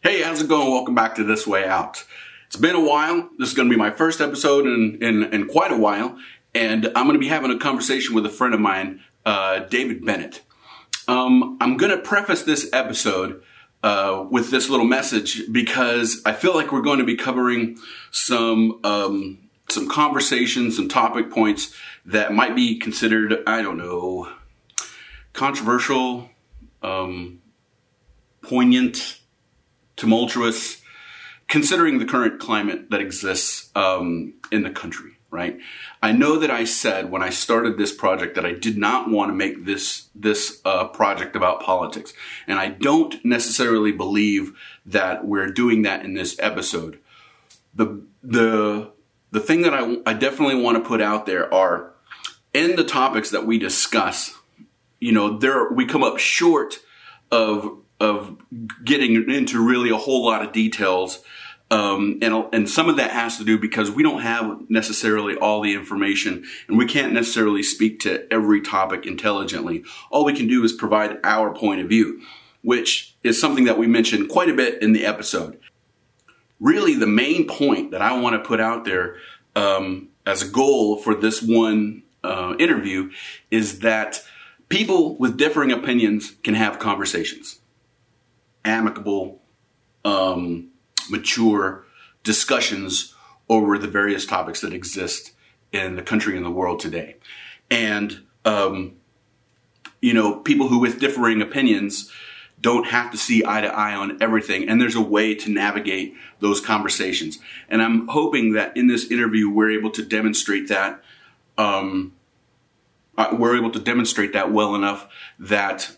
Hey, how's it going? Welcome back to This Way Out. It's been a while. This is going to be my first episode in, in, in quite a while, and I'm going to be having a conversation with a friend of mine, uh, David Bennett. Um, I'm going to preface this episode uh, with this little message because I feel like we're going to be covering some um, some conversations, some topic points that might be considered, I don't know, controversial, um, poignant, tumultuous, considering the current climate that exists um, in the country. Right. I know that I said when I started this project that I did not want to make this this uh, project about politics, and I don't necessarily believe that we're doing that in this episode. The the the thing that I, I definitely want to put out there are in the topics that we discuss, you know, there we come up short of of getting into really a whole lot of details. Um, and and some of that has to do because we don't have necessarily all the information, and we can't necessarily speak to every topic intelligently. All we can do is provide our point of view, which is something that we mentioned quite a bit in the episode really the main point that I want to put out there um, as a goal for this one uh, interview is that people with differing opinions can have conversations, amicable, um, mature discussions over the various topics that exist in the country and the world today. And, um, you know, people who with differing opinions don't have to see eye to eye on everything. And there's a way to navigate those conversations. And I'm hoping that in this interview, we're able to demonstrate that. Um, uh, we're able to demonstrate that well enough that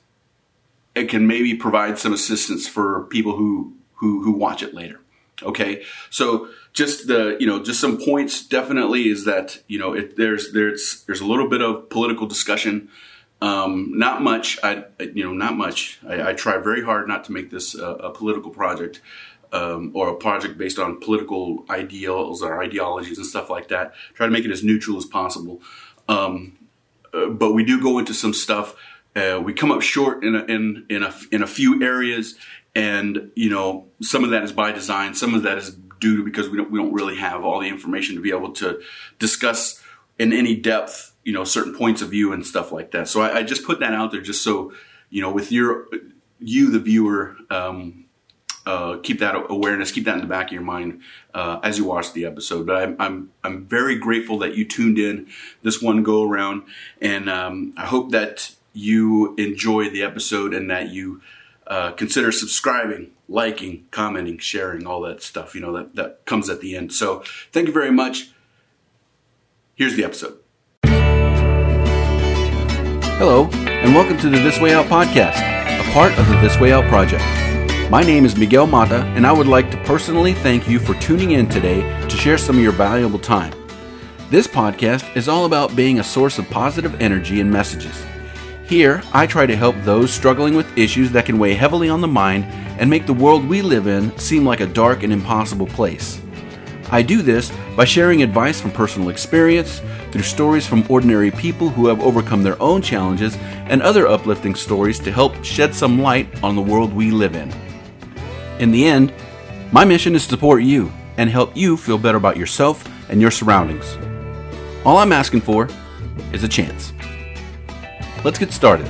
it can maybe provide some assistance for people who who who watch it later. Okay, so just the you know just some points definitely is that you know it, there's there's there's a little bit of political discussion um, not much. I, you know, not much. I, I, try very hard not to make this a, a political project um, or a project based on political ideals or ideologies and stuff like that. Try to make it as neutral as possible. Um, uh, but we do go into some stuff. Uh, we come up short in a, in in a in a few areas, and you know, some of that is by design. Some of that is due to because we don't we don't really have all the information to be able to discuss in any depth you know certain points of view and stuff like that. So I, I just put that out there just so you know with your you the viewer um, uh, keep that awareness, keep that in the back of your mind uh, as you watch the episode. But I'm, I'm I'm very grateful that you tuned in this one go around, and um, I hope that you enjoy the episode and that you uh, consider subscribing, liking, commenting, sharing, all that stuff. You know that that comes at the end. So thank you very much. Here's the episode. Hello, and welcome to the This Way Out podcast, a part of the This Way Out project. My name is Miguel Mata, and I would like to personally thank you for tuning in today to share some of your valuable time. This podcast is all about being a source of positive energy and messages. Here, I try to help those struggling with issues that can weigh heavily on the mind and make the world we live in seem like a dark and impossible place. I do this by sharing advice from personal experience, through stories from ordinary people who have overcome their own challenges, and other uplifting stories to help shed some light on the world we live in. In the end, my mission is to support you and help you feel better about yourself and your surroundings. All I'm asking for is a chance. Let's get started.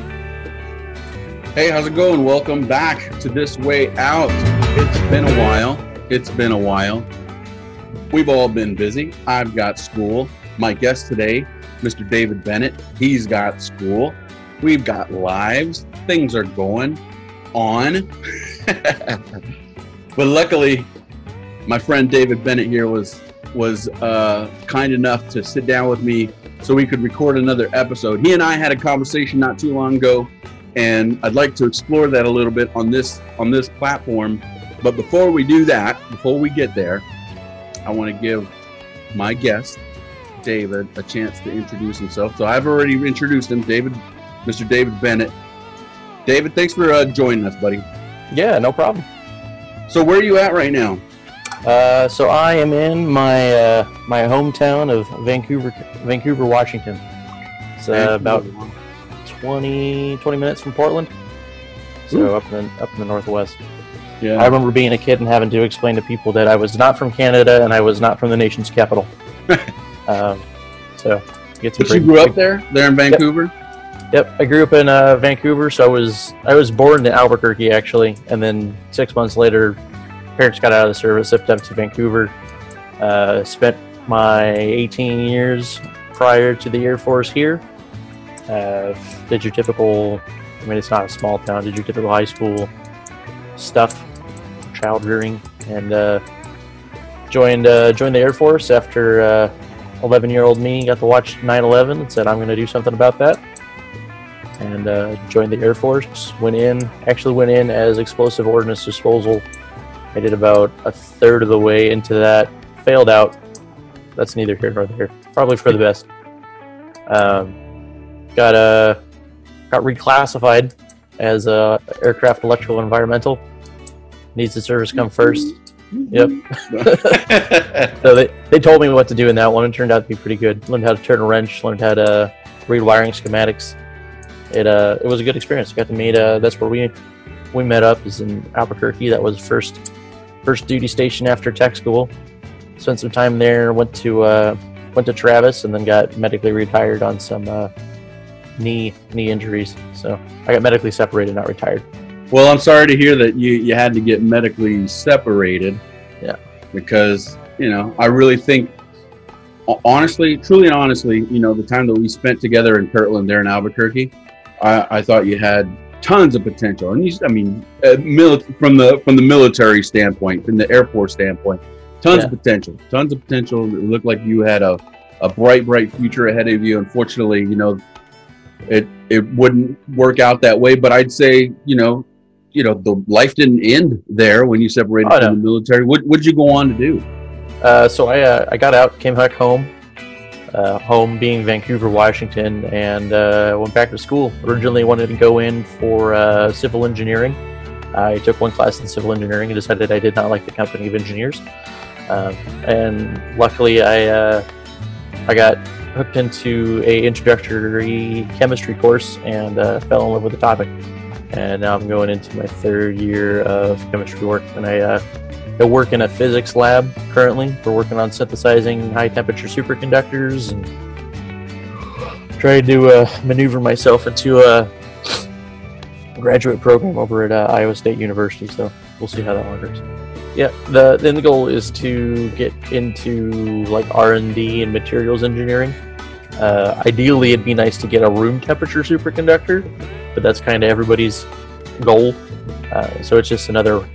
Hey, how's it going? Welcome back to This Way Out. It's been a while. It's been a while. We've all been busy. I've got school. My guest today, Mr. David Bennett, he's got school. We've got lives. Things are going on. but luckily, my friend David Bennett here was was uh, kind enough to sit down with me so we could record another episode. He and I had a conversation not too long ago, and I'd like to explore that a little bit on this on this platform. But before we do that, before we get there, I want to give my guest, David, a chance to introduce himself. So I've already introduced him, David, Mr. David Bennett. David, thanks for uh, joining us, buddy. Yeah, no problem. So where are you at right now? Uh, so I am in my uh, my hometown of Vancouver, Vancouver, Washington. It's uh, about 20, 20 minutes from Portland. So Ooh. up in the, up in the northwest. Yeah. I remember being a kid and having to explain to people that I was not from Canada and I was not from the nation's capital. um, so, get to. But you grew up there, there in Vancouver. Yep, yep. I grew up in uh, Vancouver, so I was I was born in Albuquerque actually, and then six months later, parents got out of the service, left up to Vancouver. Uh, spent my 18 years prior to the Air Force here. Uh, did your typical, I mean, it's not a small town, did your typical high school stuff, child rearing, and uh, joined uh, joined the Air Force after 11 uh, year old me got to watch 9 11 and said, I'm going to do something about that. And uh, joined the Air Force. Went in, actually went in as explosive ordnance disposal. I did about a third of the way into that, failed out. That's neither here nor there. Probably for the best. Um, got uh, got reclassified as uh, aircraft electrical environmental. Needs the service come first. Yep. so they, they told me what to do in that one. It turned out to be pretty good. Learned how to turn a wrench. Learned how to read wiring schematics. It uh it was a good experience. Got to meet uh that's where we we met up is in Albuquerque. That was first first duty station after tech school. Spent some time there. Went to uh went to Travis and then got medically retired on some uh, knee knee injuries. So I got medically separated, not retired. Well, I'm sorry to hear that you you had to get medically separated. Yeah. Because you know, I really think, honestly, truly and honestly, you know, the time that we spent together in Kirtland, there in Albuquerque, I, I thought you had tons of potential. And you, I mean, uh, from the from the military standpoint, from the Air Force standpoint, tons yeah. of potential. Tons of potential. It looked like you had a a bright, bright future ahead of you. Unfortunately, you know, it it wouldn't work out that way. But I'd say, you know, you know, the life didn't end there when you separated oh, from no. the military. What would you go on to do? Uh, so I uh, I got out, came back home, uh, home being Vancouver, Washington, and uh, went back to school. Originally wanted to go in for uh, civil engineering. I took one class in civil engineering and decided I did not like the company of engineers. Um, and luckily, I uh, I got hooked into a introductory chemistry course and uh, fell in love with the topic. And now I'm going into my third year of chemistry work, and I, uh, I work in a physics lab currently. We're working on synthesizing high temperature superconductors and trying to uh, maneuver myself into a graduate program over at uh, Iowa State University. So we'll see how that goes. Yeah, the then the goal is to get into like R and D and materials engineering. Uh, ideally, it'd be nice to get a room temperature superconductor, but that's kind of everybody's goal. Uh, so it's just another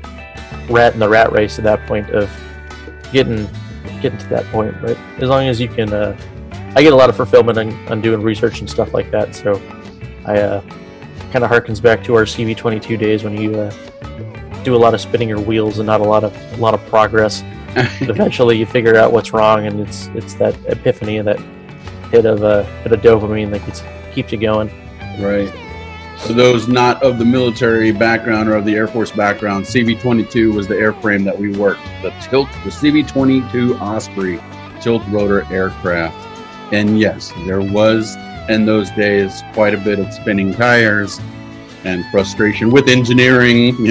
rat in the rat race at that point of getting getting to that point. But as long as you can, uh, I get a lot of fulfillment on, on, doing research and stuff like that. So I uh, kind of harkens back to our CV22 days when you uh, do a lot of spinning your wheels and not a lot of a lot of progress. eventually, you figure out what's wrong, and it's it's that epiphany and that hit of uh, hit of dopamine that keeps keeps you going. Right. For those not of the military background or of the Air Force background, CV-22 was the airframe that we worked. The tilt, the CV-22 Osprey tilt rotor aircraft. And yes, there was in those days quite a bit of spinning tires and frustration with engineering.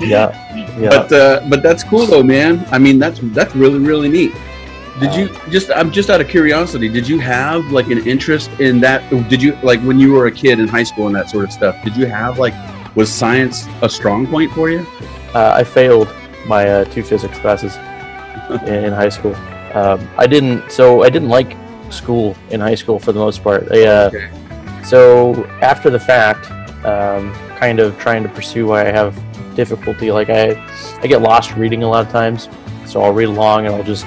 yeah, yeah. But uh, but that's cool though, man. I mean, that's that's really really neat. Did you just? I'm just out of curiosity. Did you have like an interest in that? Did you like when you were a kid in high school and that sort of stuff? Did you have like was science a strong point for you? Uh, I failed my uh, two physics classes in high school. Um, I didn't. So I didn't like school in high school for the most part. I, uh, okay. So after the fact, um, kind of trying to pursue why I have difficulty. Like I, I get lost reading a lot of times, so I'll read along and I'll just,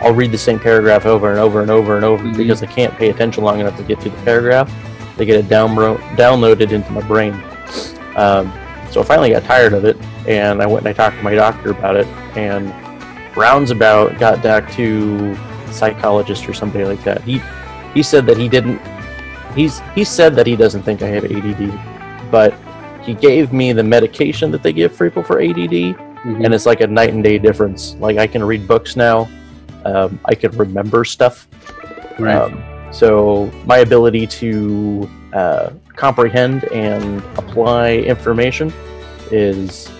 I'll read the same paragraph over and over and over and over mm-hmm. because I can't pay attention long enough to get through the paragraph. They get it downro- downloaded into my brain. Um, so I finally got tired of it, and I went and I talked to my doctor about it, and roundabout got back to psychologist or somebody like that. He he said that he didn't. He's he said that he doesn't think I have ADD but he gave me the medication that they give people for ADD, mm-hmm. and it's like a night and day difference. Like I can read books now, um, I can remember stuff. Right. Um, so my ability to uh, comprehend and apply information is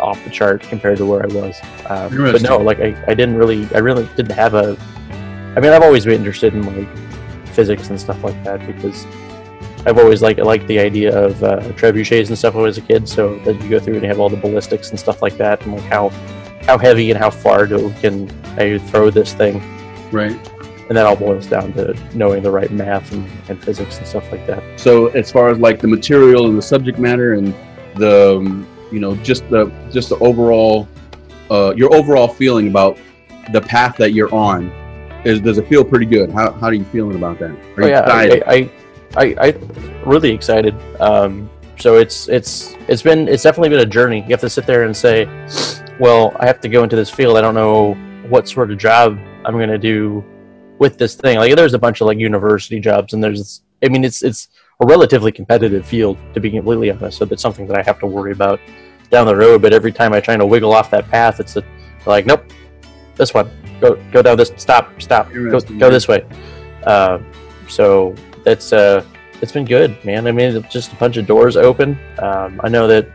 off the chart compared to where I was. Um, but no, like I, I didn't really, I really didn't have a. I mean, I've always been interested in like physics and stuff like that because I've always like liked the idea of uh, trebuchets and stuff when I was a kid. So that you go through and you have all the ballistics and stuff like that, and like how how heavy and how far do, can I throw this thing, Right. and that all boils down to knowing the right math and, and physics and stuff like that. So as far as like the material and the subject matter and the um, you know just the just the overall uh, your overall feeling about the path that you're on is does it feel pretty good? How how are you feeling about that? Are Oh you yeah, excited? I, I, I, I really excited. Um, so it's it's it's been it's definitely been a journey. You have to sit there and say, well, I have to go into this field. I don't know what sort of job I'm going to do with this thing. Like there's a bunch of like university jobs, and there's I mean it's it's a relatively competitive field to be completely honest. So that's something that I have to worry about down the road. But every time I try to wiggle off that path, it's a, like nope, this one go go down this stop stop go, go this way. Uh, so that's uh, it's been good, man. I mean, just a bunch of doors open. Um, I know that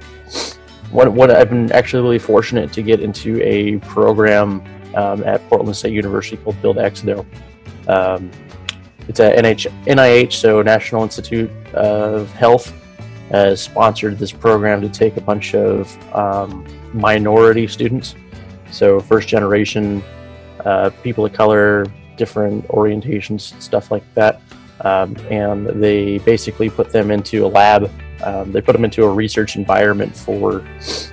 what what I've been actually really fortunate to get into a program um, at Portland State University called Build EXITO. Um, it's a NH, NIH, so National Institute of Health, has sponsored this program to take a bunch of um, minority students, so first generation uh, people of color, different orientations, stuff like that. Um, and they basically put them into a lab. Um, they put them into a research environment for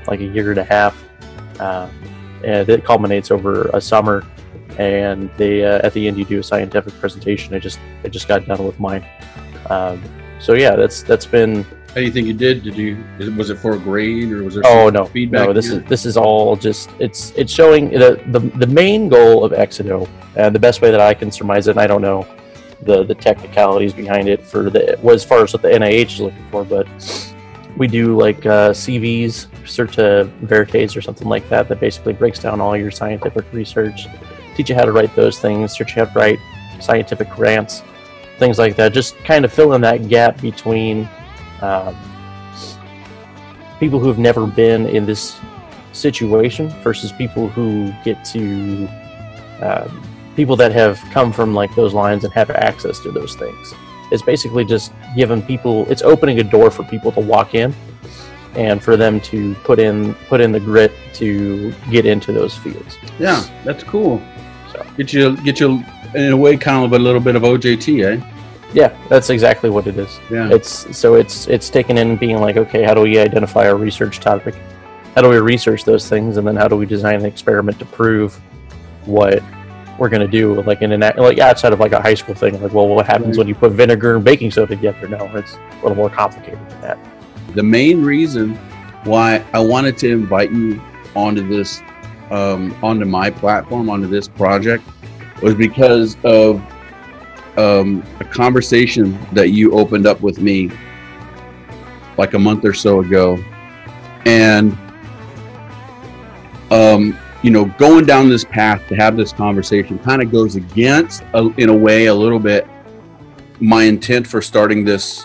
like a year and a half. Um, and it culminates over a summer. And they, uh, at the end, you do a scientific presentation. I just, I just got done with mine. Um, so yeah, that's that's been How do you think you did? Did you was it for a grade or was there Oh no, feedback? no. This is this is all just it's it's showing the the, the main goal of EXITO, and the best way that I can surmise it. And I don't know the the technicalities behind it for the well, as far as what the NIH is looking for, but we do like uh, CVs, Certa Veritas, or something like that. That basically breaks down all your scientific research, teach you how to write those things, teach you how to write scientific grants, things like that. Just kind of fill in that gap between. Um, people who have never been in this situation versus people who get to um, people that have come from like those lines and have access to those things it's basically just giving people it's opening a door for people to walk in and for them to put in put in the grit to get into those fields Yeah, that's cool. So. Get you get you in a way kind of a little bit of OJT, eh? yeah that's exactly what it is Yeah. it's so it's it's taken in being like okay how do we identify our research topic how do we research those things and then how do we design an experiment to prove what we're going to do like in an like outside of like a high school thing like well what happens when you put vinegar and baking soda together? No it's a little more complicated than that. The main reason why I wanted to invite you onto this, um, onto my platform, onto this project, was because of um, a conversation that you opened up with me like a month or so ago, and um, you know, going down this path to have this conversation kind of goes against, uh, in a way, a little bit, my intent for starting this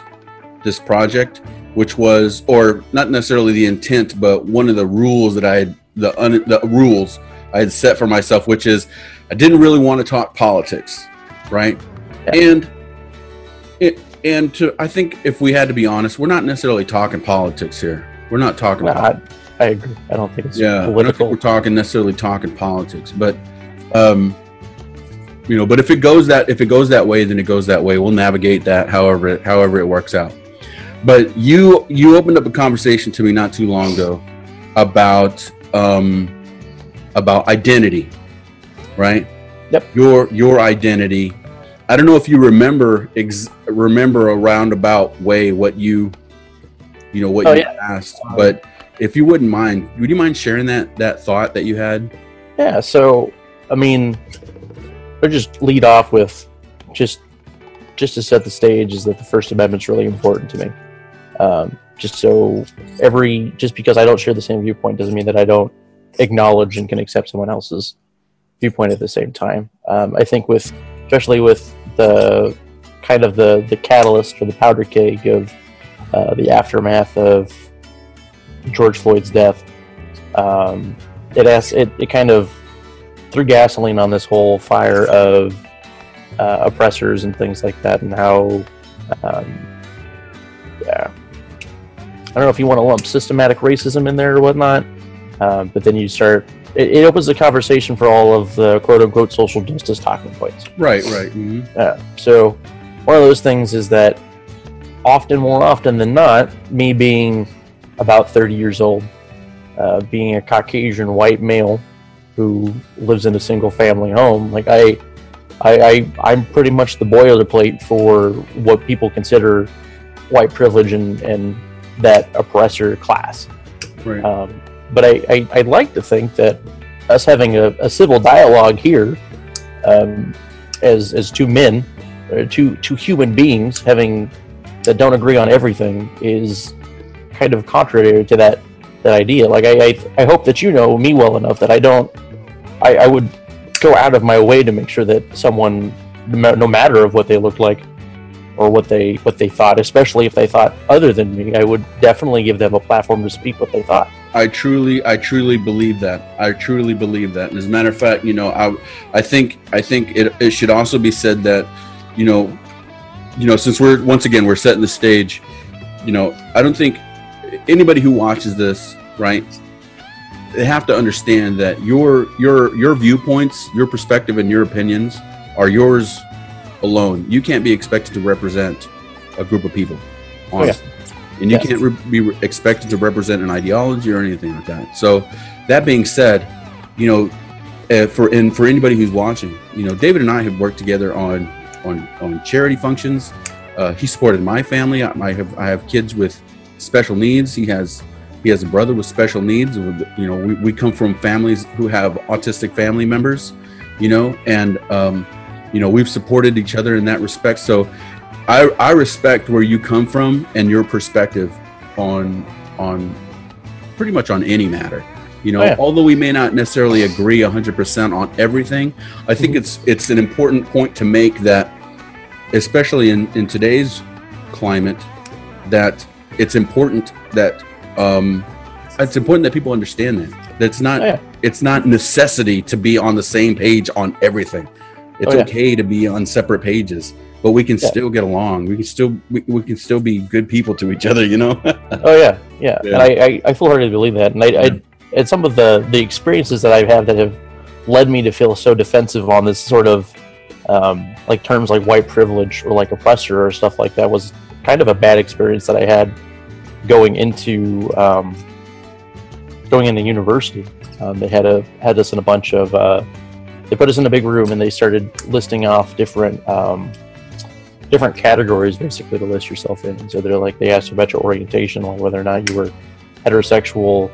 this project which was, or not necessarily the intent, but one of the rules that I had, the, un, the rules I had set for myself, which is I didn't really want to talk politics, right? Yeah. And it, and to, I think if we had to be honest, we're not necessarily talking politics here. We're not talking about I, I agree i don't think it's yeah, I don't think we're talking necessarily talking politics, but um, you know, but if it goes that if it goes that way, then it goes that way. We'll navigate that however it, however it works out. But you you opened up a conversation to me not too long ago about um, about identity, right? Yep. Your your identity. I don't know if you remember ex- remember a roundabout way what you you know what Oh, you yeah. asked, but if you wouldn't mind, would you mind sharing that that thought that you had? Yeah, so I mean, I'll just lead off with just just to set the stage is that the First Amendment's really important to me. Um, just so every just because I don't share the same viewpoint doesn't mean that I don't acknowledge and can accept someone else's viewpoint at the same time. Um, I think with especially with the kind of the the catalyst or the powder keg of uh, the aftermath of George Floyd's death, um, it asks it, it kind of threw gasoline on this whole fire of uh, oppressors and things like that, and how um, yeah, I don't know if you want to lump systematic racism in there or whatnot, um, but then you start. It, it, opens the conversation for all of the quote unquote social justice talking points. Right, right. Mm-hmm. Yeah. So one of those things is that often, more often than not, me being about 30 years old, uh, being a Caucasian white male who lives in a single family home, like I, I, I am pretty much the boilerplate for what people consider white privilege and, and that oppressor class. Right. Um, but I, I, I'd like to think that us having a, a civil dialogue here um, as, as two men, two, two human beings having that don't agree on everything is kind of contrary to that that idea. Like I, I, I hope that you know me well enough that I don't I, I would go out of my way to make sure that someone no matter of what they looked like or what they what they thought, especially if they thought other than me, I would definitely give them a platform to speak what they thought. I truly, I truly believe that. I truly believe that. And as a matter of fact, you know, I, I think, I think it, it should also be said that, you know, you know, since we're once again we're setting the stage, you know, I don't think anybody who watches this, right, they have to understand that your your your viewpoints, your perspective, and your opinions are yours alone. You can't be expected to represent a group of people, honestly. Oh, yeah. And you yes. can't re- be re- expected to represent an ideology or anything like that. So, that being said, you know, uh, for and for anybody who's watching, you know, David and I have worked together on on on charity functions. Uh, he supported my family. I, I have I have kids with special needs. He has he has a brother with special needs. You know, we, we come from families who have autistic family members. You know, and um, you know we've supported each other in that respect so i i respect where you come from and your perspective on on pretty much on any matter you know oh, yeah. although we may not necessarily agree 100% on everything i think mm-hmm. it's it's an important point to make that especially in in today's climate that it's important that um it's important that people understand that that's not oh, yeah. it's not necessity to be on the same page on everything it's oh, yeah. okay to be on separate pages, but we can yeah. still get along. We can still we, we can still be good people to each other. You know. oh yeah, yeah. And I, I, I full heartedly believe that. And I, I and some of the the experiences that I've had that have led me to feel so defensive on this sort of um, like terms like white privilege or like oppressor or stuff like that was kind of a bad experience that I had going into um, going into university. Um, they had a had us in a bunch of uh, they put us in a big room and they started listing off different um, different categories basically to list yourself in. So they're like they asked about your orientation, like whether or not you were heterosexual,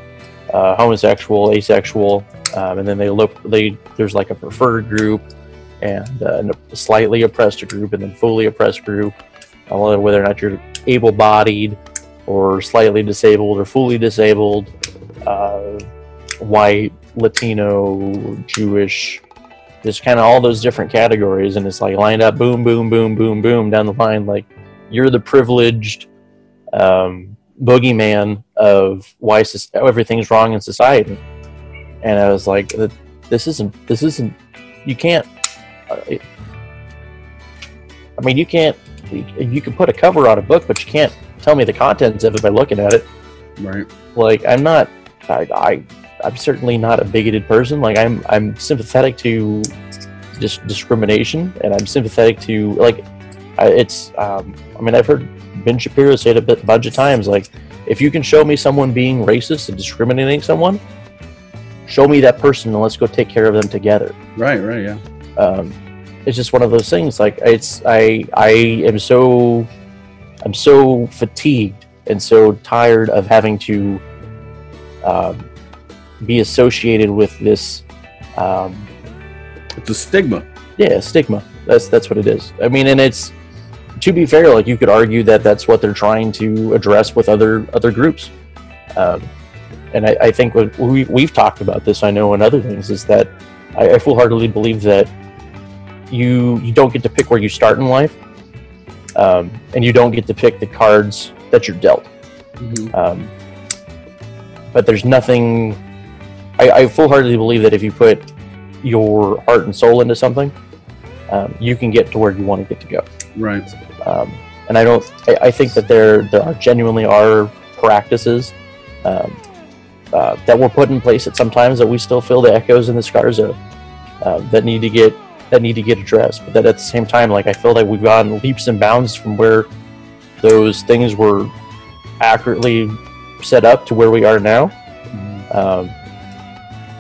uh, homosexual, asexual, um, and then they look they there's like a preferred group and uh, a slightly oppressed group and then fully oppressed group. Whether or not you're able-bodied or slightly disabled or fully disabled, uh, white, Latino, Jewish, just kind of all those different categories. And it's like lined up boom boom boom boom boom down the line like you're the privileged um, boogeyman of why everything's wrong in society. And i was like this isn't this isn't you can't uh, i mean you can't you can put a cover on a book but you can't tell me the contents of it by looking at it right like i'm not i, I I'm certainly not a bigoted person. Like I'm I'm sympathetic to just discrimination, and I'm sympathetic to like I, it's. Um, I mean, I've heard Ben Shapiro say it a bit, bunch of times. Like, if you can show me someone being racist and discriminating someone, show me that person and let's go take care of them together. Right. Right. Yeah. Um, it's just one of those things. Like it's I I am so I'm so fatigued and so tired of having to um, be associated with this. Um, it's a stigma. Yeah, stigma. That's that's what it is. I mean, and it's to be fair, like you could argue that that's what they're trying to address with other other groups. Um, and I, I think what we we've talked about this, I know, in other things, is that I, I full heartedly believe that you you don't get to pick where you start in life, um, and you don't get to pick the cards that you're dealt. Mm-hmm. Um, but there's nothing. I, I full heartedly believe that if you put your heart and soul into something, um, you can get to where you want to get to go. Right. Um, and I don't. I, I think that there there are genuinely are practices um, uh, that were put in place at some times that we still feel the echoes and the scars of uh, that need to get that need to get addressed. But that at the same time, like I feel like we've gone leaps and bounds from where those things were accurately set up to where we are now. Um,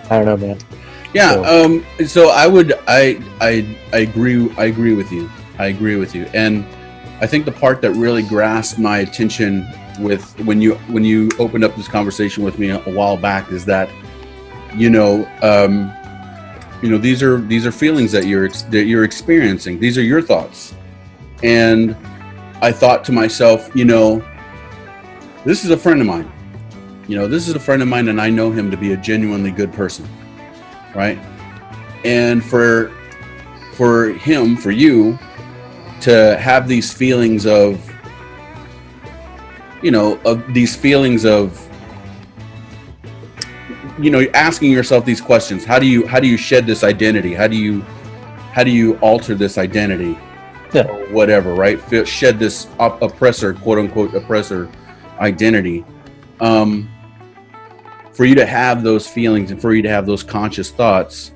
I don't know, man. Yeah. So- Um. So I would. I. I. I agree. I agree with you. I agree with you. And I think the part that really grasped my attention with when you when you opened up this conversation with me a while back is that you know um, you know these are these are feelings that you're that you're experiencing. These are your thoughts, and I thought to myself, you know, this is a friend of mine. You know, this is a friend of mine, and I know him to be a genuinely good person right and for for him for you to have these feelings of you know of these feelings of you know asking yourself these questions. How do you how do you shed this identity? How do you how do you alter this identity? Yeah. or whatever right? Shed this op- oppressor quote unquote oppressor identity. Um for you to have those feelings and for you to have those conscious thoughts,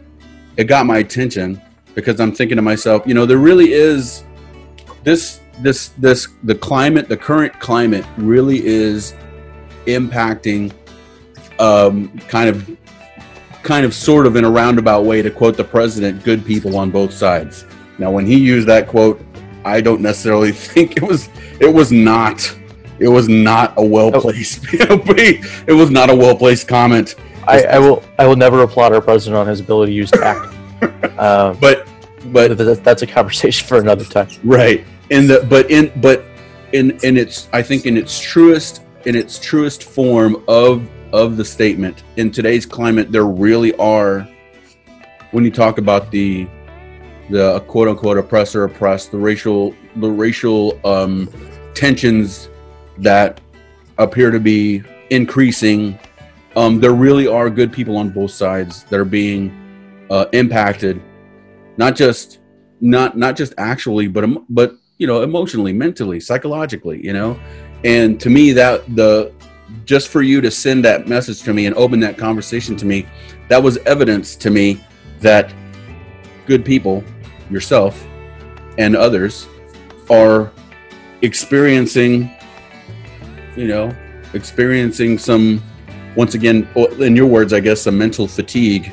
it got my attention because I'm thinking to myself, you know, there really is this this this the climate, the current climate really is impacting um kind of kind of sort of in a roundabout way to quote the president, good people on both sides. Now when he used that quote, I don't necessarily think it was it was not it was not a well placed it was not a well placed comment. I, I will. I will never applaud our president on his ability to use tact. um, But but but that's a conversation for another time. right in the but in but in in its i think in its truest in its truest form of of the statement in today's climate there really are when you talk about the the quote unquote oppressor oppressed the racial the racial um tensions that appear to be increasing um there really are good people on both sides that are being uh impacted not just not not just actually but emo- but you know emotionally mentally psychologically you know? And to me that the just for you to send that message to me and open that conversation to me that was evidence to me that good people yourself and others are experiencing you know experiencing some once again in your words i guess some mental fatigue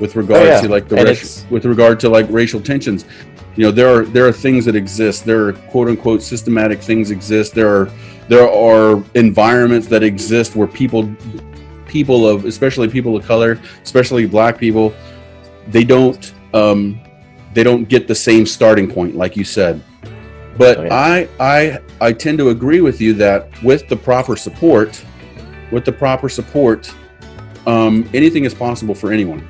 with regard Oh, yeah. to like the racial, with regard to like racial tensions. You know there are there are things that exist. There are quote unquote systematic things exist. There are there are environments that exist where people people of especially people of color especially black people they don't um they don't get the same starting point like you said but Oh, yeah. i i i tend to agree with you that with the proper support with the proper support um anything is possible for anyone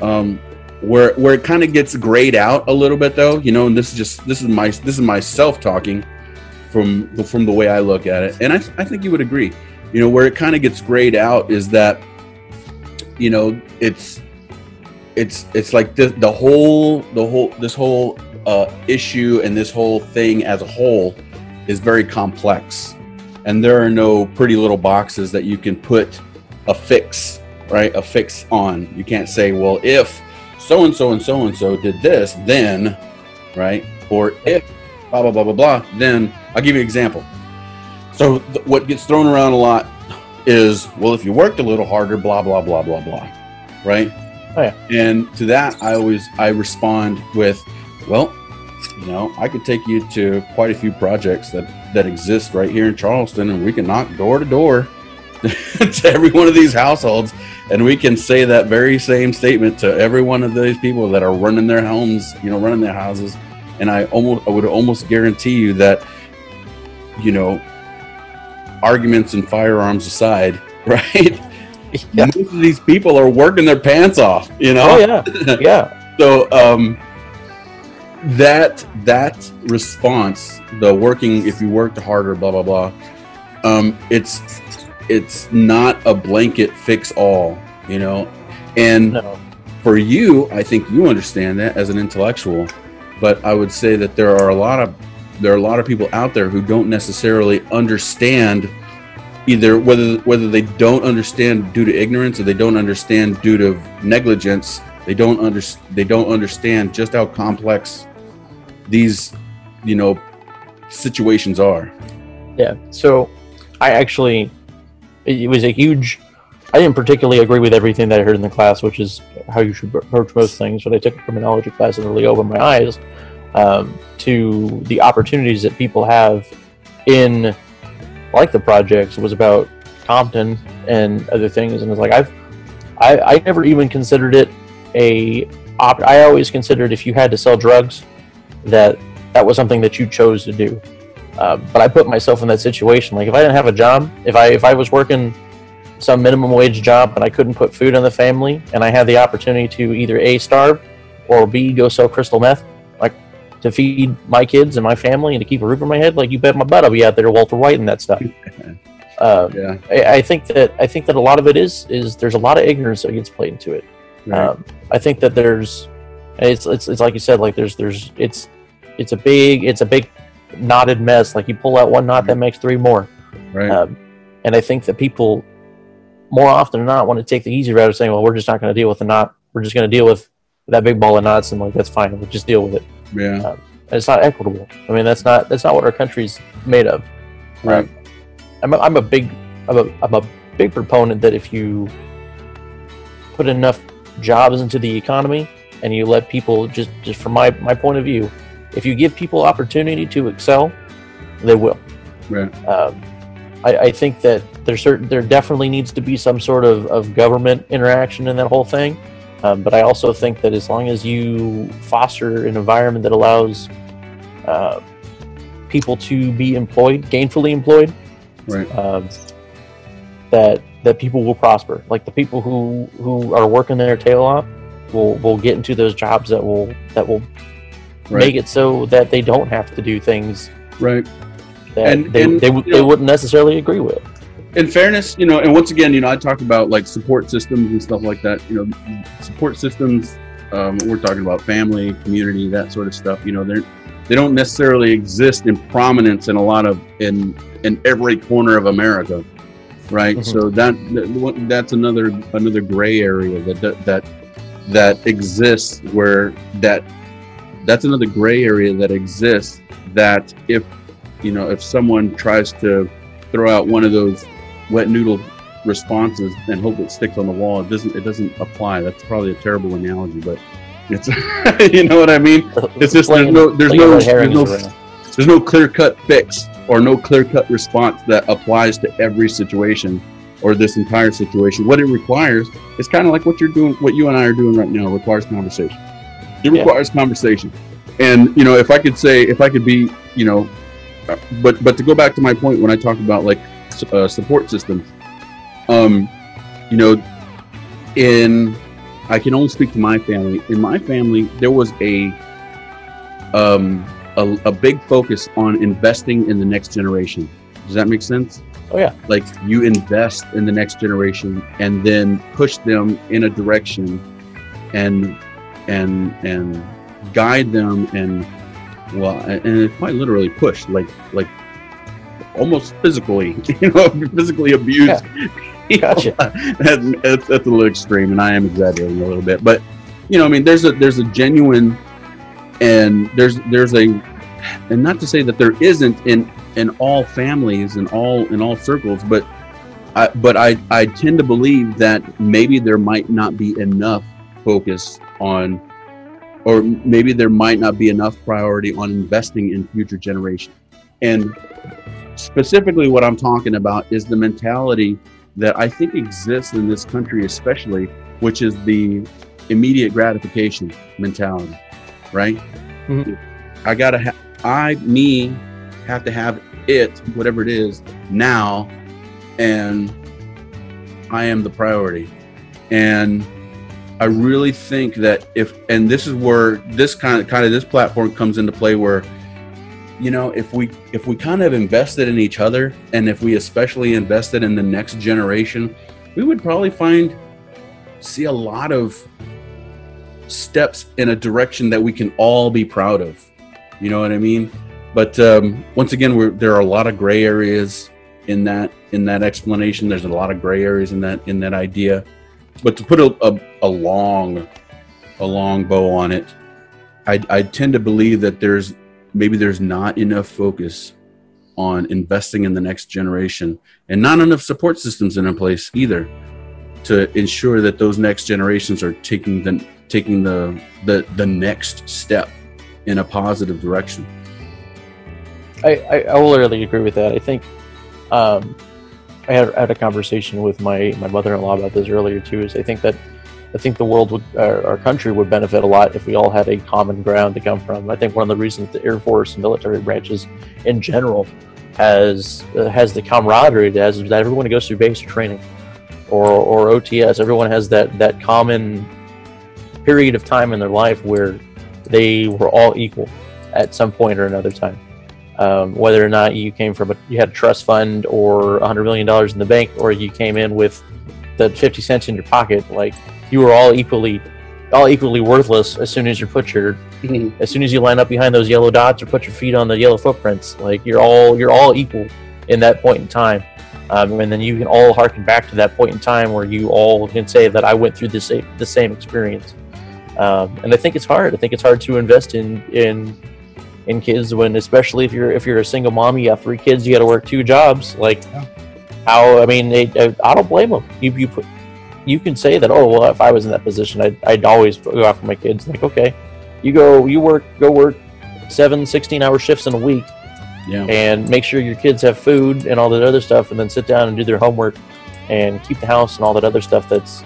um where where it kind of gets grayed out a little bit though you know and this is just this is my this is myself talking from from the way i look at it. And i, I think you would agree. You know where it kind of gets grayed out is that you know it's it's it's like the, the whole the whole this whole uh, issue and this whole thing as a whole is very complex. And there are no pretty little boxes that you can put a fix right a fix on. You can't say well if so and so and so and so did this then right or if blah blah blah blah blah then i'll give you an example. So th- what gets thrown around a lot is well if you worked a little harder blah blah blah blah blah right? Oh, yeah. and to that i always i respond with well you know i could take you to quite a few projects that that exist right here in charleston and we can knock door to door to every one of these households and we can say that very same statement to every one of these people that are running their homes you know running their houses and i almost i would almost guarantee you that you know arguments and firearms aside right Yeah. most of these people are working their pants off you know Oh yeah. Yeah. so um that that response the working if you worked harder blah blah blah um it's it's not a blanket fix all, you know. And No. for you, I think you understand that as an intellectual, but I would say that there are a lot of there are a lot of people out there who don't necessarily understand either whether whether they don't understand due to ignorance or they don't understand due to negligence. They don't under, they don't understand just how complex these you know situations are. Yeah. So I actually, it was a huge. I didn't particularly agree with everything that I heard in the class, which is how you should approach most things. But I took a criminology class and really opened my eyes um, to the opportunities that people have in, like the projects. Was about Compton and other things, and it's like I've, I, I never even considered it a. Op- I always considered if you had to sell drugs, that that was something that you chose to do. Uh, but I put myself in that situation. Like if I didn't have a job, if I if I was working some minimum wage job and I couldn't put food on the family, and I had the opportunity to either a starve or b go sell crystal meth, like to feed my kids and my family and to keep a roof over my head, like you bet my butt I'll be out there Walter White and that stuff. Uh, Yeah. I, I think that I think that a lot of it is is there's a lot of ignorance that gets played into it. Right. Um, I think that there's it's, it's it's like you said like there's there's it's it's a big it's a big knotted mess. Like you pull out one knot that makes three more. right. Um, and I think that people more often than not want to take the easy route of saying, well, we're just not going to deal with the knot. We're just going to deal with that big ball of knots and like that's fine. We'll just deal with it. yeah. And it's not equitable. I mean, that's not that's not what our country's made of. Right. Um, I'm a, I'm a big I'm a, I'm a big proponent that if you put enough jobs into the economy and you let people just just from my my point of view, if you give people opportunity to excel, they will. Right. Um, I, I think that there certain there definitely needs to be some sort of, of government interaction in that whole thing. Um, but I also think that as long as you foster an environment that allows uh, people to be employed, gainfully employed, Right. um, that that people will prosper. Like the people who who are working their tail off will will get into those jobs that will that will Right. make it so that they don't have to do things Right. that And- they, and, they, you they wouldn't necessarily agree with. In fairness, you know, and once again, you know, I talk about like support systems and stuff like that. You know, support systems. Um, we're talking about family, community, that sort of stuff. You know, they're they don't necessarily exist in prominence in a lot of in in every corner of America, right? Mhm. So that, that that's another another gray area that that that, that exists where that that's another gray area that exists that if you know if someone tries to throw out one of those wet noodle responses and hope it sticks on the wall. It doesn't. It doesn't apply. That's probably a terrible analogy, but it's you know what I mean. It's just there's no there's no there's no, there's no clear cut fix or no clear cut response that applies to every situation or this entire situation. What it requires is kind of like what you're doing, what you and I are doing right now. Requires conversation. It Yeah. requires conversation, and you know if I could say if I could be you know, but but to go back to my point when I talk about like uh, support systems, um, you know, in I can only speak to my family. In my family, there was a um, a, a big focus on investing in the next generation. Does that make sense? Oh, yeah. Like you invest in the next generation and then push them in a direction and and and guide them and well and and quite literally push like like almost physically you know physically abuse Gotcha. that's, that's, that's a little extreme and i am exaggerating a little bit but you know i mean there's a there's a genuine and there's there's a and not to say that there isn't in in all families and all in all circles but I, but I, I tend to believe that maybe there might not be enough focus on or maybe there might not be enough priority on investing in future generations and specifically what i'm talking about is the mentality that i think exists in this country especially which is the immediate gratification mentality right Mhm. i gotta have i me have to have it whatever it is now and i am the priority and i really think that if and this is where this kind of kind of this platform comes into play where you know, if we if we kind of invested in each other, and if we especially invested in the next generation, we would probably find see a lot of steps in a direction that we can all be proud of. You know what I mean? But um, once again, there are a lot of gray areas in that in that explanation. There's a lot of gray areas in that in that idea. But to put a, a, a long a long bow on it, I, I tend to believe that there's maybe there's not enough focus on investing in the next generation and not enough support systems in place either to ensure that those next generations are taking the taking the the, the next step in a positive direction. I, I, I agree with that. I think um, I had, had a conversation with my, my mother-in-law about this earlier too. Is I think that I think the world would, uh, our country would benefit a lot if we all had a common ground to come from. I think one of the reasons the Air Force and military branches in general has uh, has the camaraderie it has is that everyone goes through basic training or or OTS. Everyone has that that common period of time in their life where they were all equal at some point or another time. Um, whether or not you came from a you had a trust fund or a hundred million dollars in the bank, or you came in with the fifty cents in your pocket, like you are all equally all equally worthless as soon as you put your as soon as you line up behind those yellow dots or put your feet on the yellow footprints like you're all you're all equal in that point in time. Um, and then you can all harken back to that point in time where you all can say that i went through this the same experience. Um, and i think it's hard. I think it's hard to invest in in in kids when especially if you're if you're a single mom you have three kids you got to work two jobs. Like how i mean they, i don't blame them you, you put you can say that, oh, well, if I was in that position, I'd, I'd always go after my kids. Like, okay, you go, you work, go work seven, 16 hour shifts in a week Yeah. and make sure your kids have food and all that other stuff, and then sit down and do their homework and keep the house and all that other stuff that's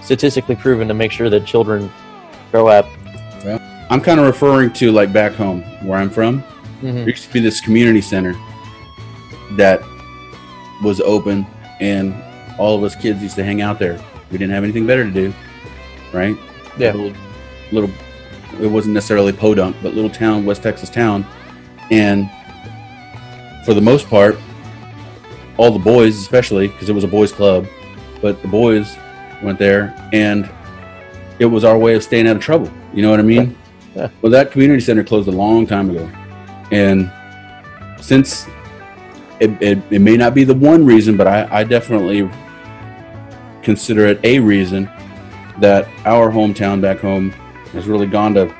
statistically proven to make sure that children grow up. I'm kind of referring to like back home where I'm from. Mm-hmm. There used to be this community center that was open, and all of us kids used to hang out there. We didn't have anything better to do, right? Yeah. Little, little it wasn't necessarily podunk, but little town, West Texas town, and for the most part, all the boys, especially because it was a boys' club, but the boys went there, and it was our way of staying out of trouble. You know what I mean? Yeah. Well, that community center closed a long time ago, and since it, it, it may not be the one reason, but I, I definitely consider it a reason that our hometown back home has really gone to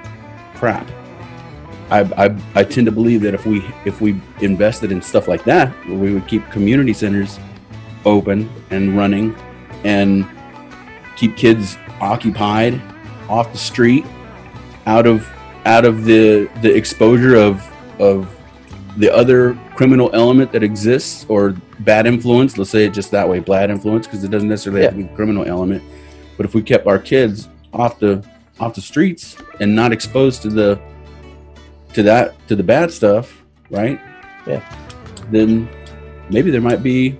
crap. I, I, I tend to believe that if we if we invested in stuff like that, we would keep community centers open and running, and keep kids occupied off the street, out of out of the the exposure of of the other criminal element that exists or bad influence. Let's say it just that way, bad influence, because it doesn't necessarily have to be the criminal element. But if we kept our kids off the off the streets and not exposed to the to that to the bad stuff, right? Yeah. Then maybe there might be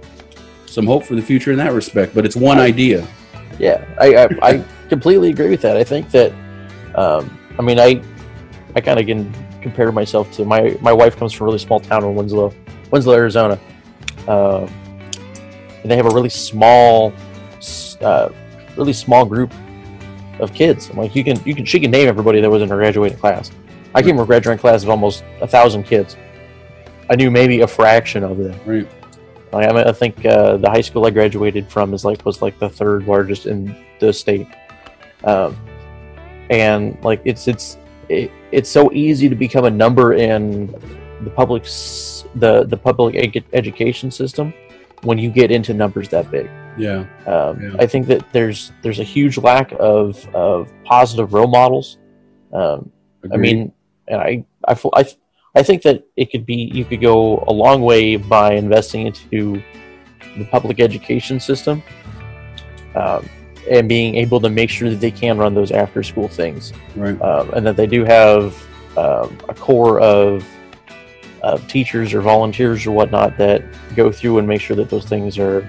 some hope for the future in that respect. But it's one idea. Yeah, I, I, I completely agree with that. I think that, um, I mean, I, I kind of can compare myself to my my wife comes from a really small town in Winslow, Winslow, Arizona, uh, and they have a really small, uh, really small group of kids. I'm like, you can you can she can name everybody that was in her graduating class. I came from a graduating class of almost a thousand kids. I knew maybe a fraction of them. Right. Like, I, mean, I think uh, the high school I graduated from is like was like the third largest in the state, um, and like it's it's it, it's so easy to become a number in the public s- the the public ed- education system when you get into numbers that big. Yeah. Um, Yeah. I think that there's there's a huge lack of of positive role models. Um, I mean, and I, I, I, I think that it could be, you could go a long way by investing into the public education system um, and being able to make sure that they can run those after school things right. um, and that they do have um, a core of, of teachers or volunteers or whatnot that go through and make sure that those things are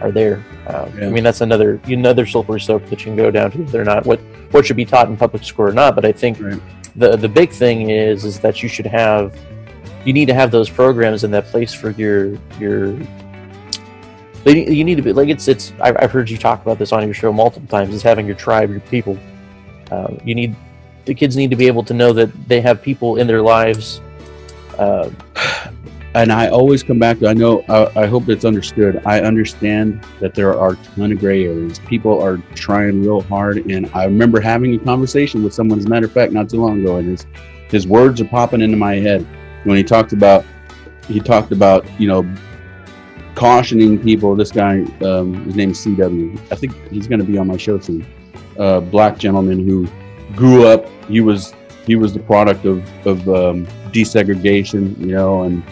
are there. Um, Yeah. I mean, that's another another slippery slope that you can go down to whether or not what what should be taught in public school or not. But I think Right. the the big thing is is that you should have you need to have those programs in that place for your your. You need to be like it's it's. I've I've heard you talk about this on your show multiple times. Is having your tribe, your people. Uh, you need the kids need to be able to know that they have people in their lives. Uh, and I always come back to I know I, I hope it's understood. I understand that there are a ton of gray areas. People are trying real hard, and I remember having a conversation with someone, as a matter of fact, not too long ago, and his his words are popping into my head when he talked about he talked about you know cautioning people. This guy, um, his name is CW. I think he's going to be on my show soon. Uh, black gentleman who grew up. He was he was the product of of um, desegregation, you know, and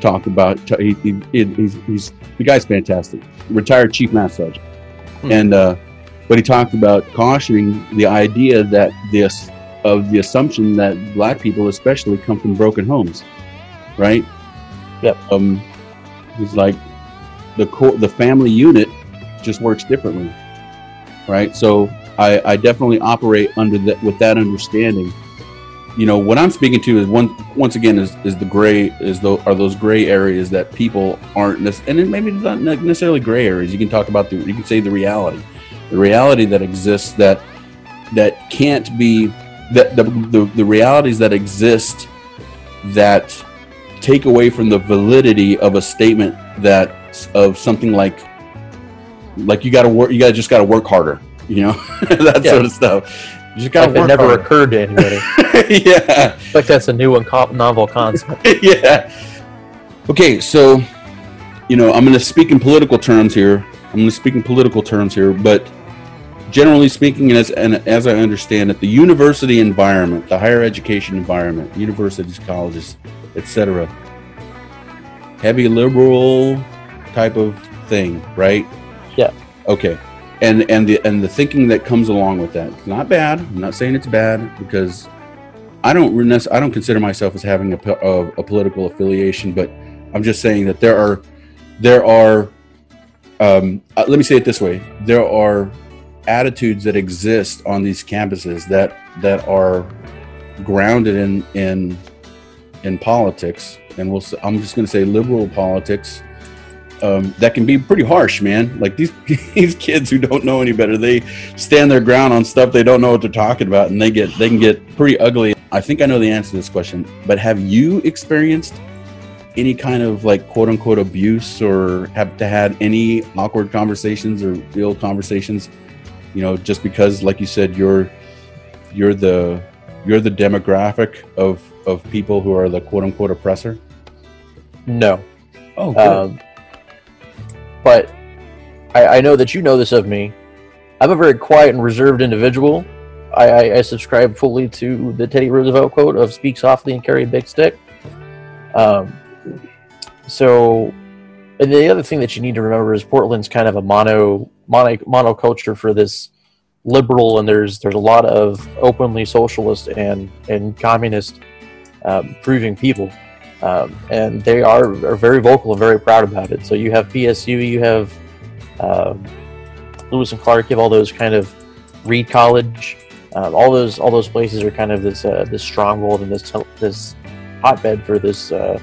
talked about he, he, he's, he's the guy's fantastic retired chief master sergeant Hmm. and uh but he talked about cautioning the idea that this of the assumption that black people especially come from broken homes right Yep. um he's like the core the family unit just works differently right so i i definitely operate under that with that understanding you know what i'm speaking to is one once again is, is the gray is the are those gray areas that people aren't and it maybe it's not necessarily gray areas. You can talk about the you can say the reality. The reality that exists that that can't be that the, the, the realities that exist that take away from the validity of a statement that of something like like you got to work you got to just got to work harder you know? That Yeah. sort of stuff you just got like to it never harder. occurred to anybody. yeah like that's a new and co- novel concept. yeah. Okay, so you know, I'm going to speak in political terms here. I'm going to speak in political terms here, but generally speaking, and as and as I understand it, the university environment, the higher education environment, universities, colleges, etc., heavy liberal type of thing, right? Yeah. Okay. And and the and the thinking that comes along with that. It's not bad. I'm not saying it's bad because I don't I don't consider myself as having a, a, a political affiliation, but I'm just saying that there are there are um, uh, let me say it this way: there are attitudes that exist on these campuses that that are grounded in in in politics, and we'll I'm just going to say liberal politics. Um, that can be pretty harsh, man. Like these these kids who don't know any better, they stand their ground on stuff they don't know what they're talking about, and they get they can get pretty ugly. I think I know the answer to this question, but have you experienced any kind of like quote unquote abuse, or have to had any awkward conversations or real conversations? You know, just because, like you said, you're you're the you're the demographic of of people who are the quote unquote oppressor. No. Oh, Um, but I, I know that you know this of me. I'm a very quiet and reserved individual. I, I, I subscribe fully to the Teddy Roosevelt quote of "Speak softly and carry a big stick." Um, so, and the other thing that you need to remember is Portland's kind of a mono mono monoculture for this liberal, and there's there's a lot of openly socialist and and communist um, proving people um, and they are, are very vocal and very proud about it. So you have PSU, you have um, Lewis and Clark, you have all those kind of Reed College, um, all those all those places are kind of this uh, this stronghold and this this hotbed for this uh,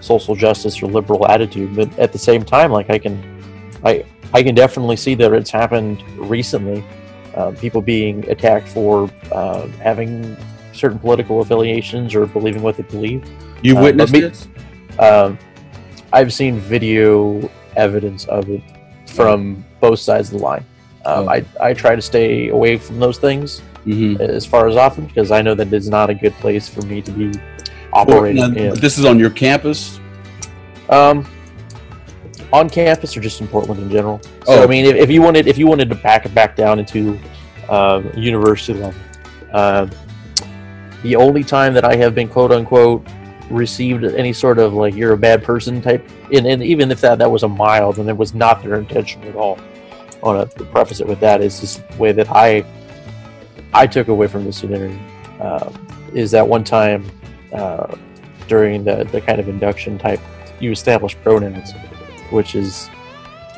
social justice or liberal attitude. But at the same time, like I can, I I can definitely see that it's happened recently. Uh, people being attacked for uh, having certain political affiliations or believing what they believe. you uh, witnessed me- this? Um, I've seen video evidence of it from both sides of the line. Um, Oh. I, I try to stay away from those things hmm as far as often because I know that it's not a good place for me to be operating in. This is on your campus. Um, on campus or just in Portland in general. So Oh. I mean, if, if you wanted if you wanted to back it back down into um, university level, uh, the only time that I have been quote unquote received any sort of like you're a bad person type, and, and even if that that was a mild and it was not their intention at all. I want to preface it with that is just the way that I I took away from this scenario um, is that one time uh, during the the kind of induction type you establish pronouns, which is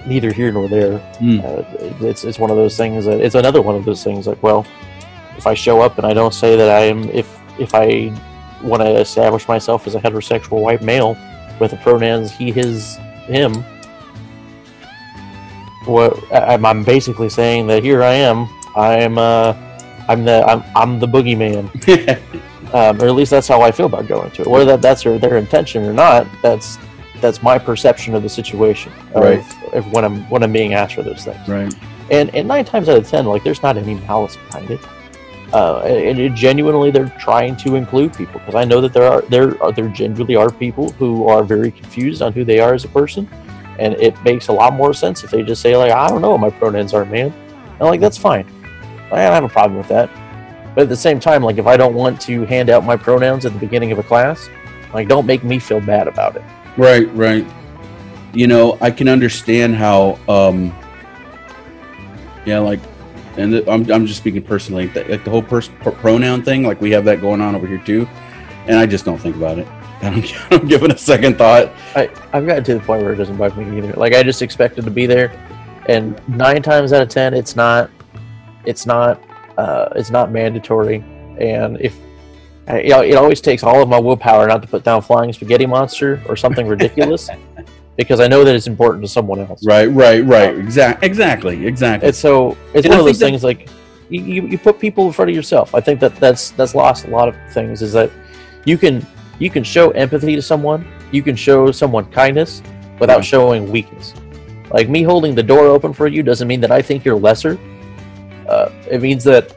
neither here nor there. Hmm. Uh, it's it's one of those things. That, it's another one of those things. Like, well, if I show up and I don't say that I am, if if I want to establish myself as a heterosexual white male with the pronouns he, his, him, what I'm, I'm basically saying that here I am. I'm uh, I'm the I'm, I'm the boogeyman, um, or at least that's how I feel about going to it. Whether that that's their, their intention or not, that's that's my perception of the situation. Of, Right. of when I'm when I'm being asked for those things. right. And and nine times out of ten, like there's not any malice behind it. Uh, and it genuinely, they're trying to include people because I know that there are there are there genuinely are people who are very confused on who they are as a person, and it makes a lot more sense if they just say like I don't know what my pronouns are, man. And like that's fine. I don't have a problem with that. But at the same time, like if I don't want to hand out my pronouns at the beginning of a class, like don't make me feel bad about it. Right, right. You know, I can understand how, um, yeah, like, and th- I'm, I'm just speaking personally, like the whole pers- pr- pronoun thing, like we have that going on over here too, and I just don't think about it. I don't, I don't give it a second thought. I, I've gotten to the point where it doesn't bug me either. Like I just expected to be there, and nine times out of ten, it's not. It's not. Uh, it's not mandatory, and if you know, it always takes all of my willpower not to put down flying spaghetti monster or something ridiculous, because I know that it's important to someone else. Right, right, right. Exact, exactly, exactly. And so it's And I one of those things like you, you, put people in front of yourself. I think that that's that's lost a lot of things. Is that you can you can show empathy to someone, you can show someone kindness without Yeah. showing weakness. Like me holding the door open for you doesn't mean that I think you're lesser. Uh, it means that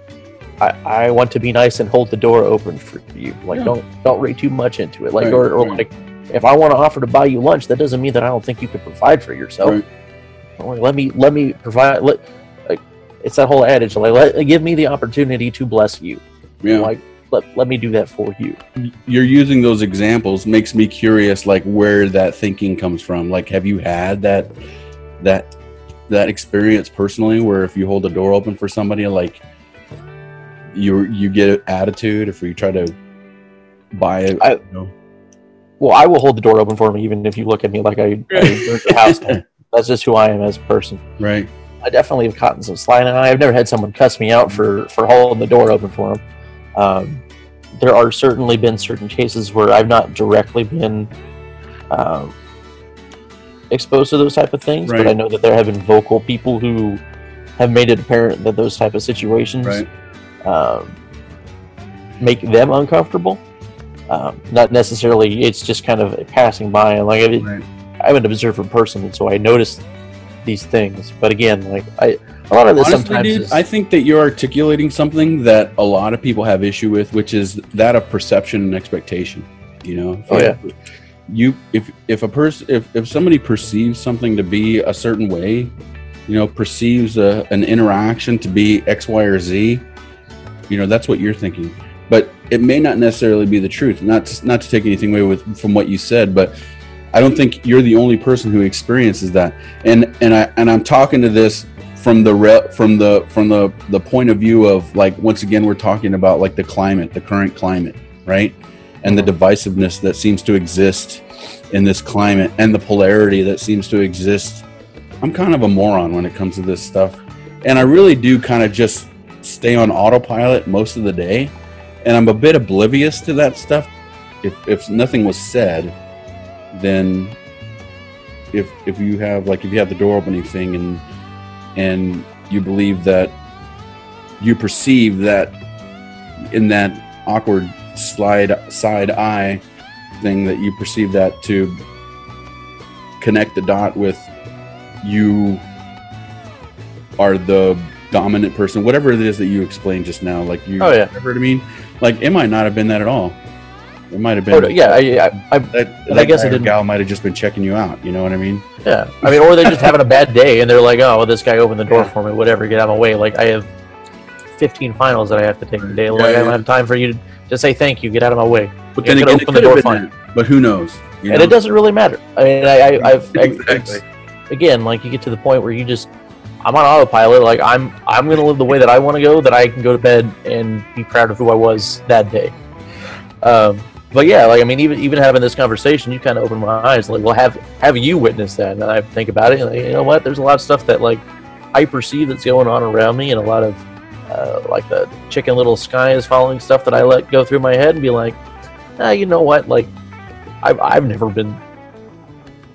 I, I want to be nice and hold the door open for you. Like Yeah. don't don't read too much into it. Like Right, or, or right. like if I want to offer to buy you lunch, that doesn't mean that I don't think you could provide for yourself. Right. Let me let me provide. Let, like, it's that whole adage like let, give me the opportunity to bless you. yeah. Like let, let me do that for you. you're using those examples makes me curious like where that thinking comes from like have you had that that that experience personally where if you hold the door open for somebody like you you get an attitude if you try to buy it I- you know? Well, I will hold the door open for me even if you look at me like I, I house down. That's just who I am as a person. right I definitely have caught some and I've never had someone cuss me out for for holding the door open for them. Um, there are certainly been certain cases where I've not directly been um, exposed to those type of things, but I know that there have been vocal people who have made it apparent that those type of situations right um, make them uncomfortable. Um, not necessarily. It's just kind of passing by, and like I, right I'm an observant person, and so I notice these things. But again, like I, a lot of this Honestly, sometimes dude, is, I think that you're articulating something that a lot of people have issue with, which is that of perception and expectation. You know, If Oh, you- You if if a person if if somebody perceives something to be a certain way, you know, perceives a, an interaction to be X, Y, or Z, you know, that's what you're thinking. But it may not necessarily be the truth. Not to, not to take anything away with from what you said, but I don't think you're the only person who experiences that. And and I and I'm talking to this from the re- from the from the the point of view of like once again we're talking about like the climate, the current climate, right? And the divisiveness that seems to exist in this climate and the polarity that seems to exist. I'm kind of a moron when it comes to this stuff. And I really do kind of just stay on autopilot most of the day. And I'm a bit oblivious to that stuff. If if nothing was said, then if if you have like if you have the door opening thing and and you believe that you perceive that in that awkward slide side eye thing that you perceive that to connect the dot with you are the dominant person whatever it is that you explained just now like you Oh, yeah. whatever I mean like it might not have been that at all it might have been Oh, yeah, I, I, I, that, I guess it didn't- gal might have just been checking you out you know what I mean yeah. I mean, or they're just having a bad day, and they're like, "Oh, well, this guy opened the door for me. Whatever, get out of my way." Like I have 15 finals that I have to take today. Like Yeah, I don't have time for you to just say thank you. Get out of my way. but Yeah, then again open the door that, but who knows you and know? it doesn't really matter. I mean, I, I, I've I, Exactly. again, like you get to the point where you just, I'm on autopilot. Like I'm, I'm gonna live the way that I want to go. That I can go to bed and be proud of who I was that day. Um, but yeah, like I mean, even even having this conversation, you kind of open my eyes. Like, well, have have you witnessed that? And I think about it. And like, you know what? There's a lot of stuff that like I perceive that's going on around me, and a lot of uh, like the chicken little sky is falling stuff that I let go through my head and be like, ah, you know what? Like, I've I've never been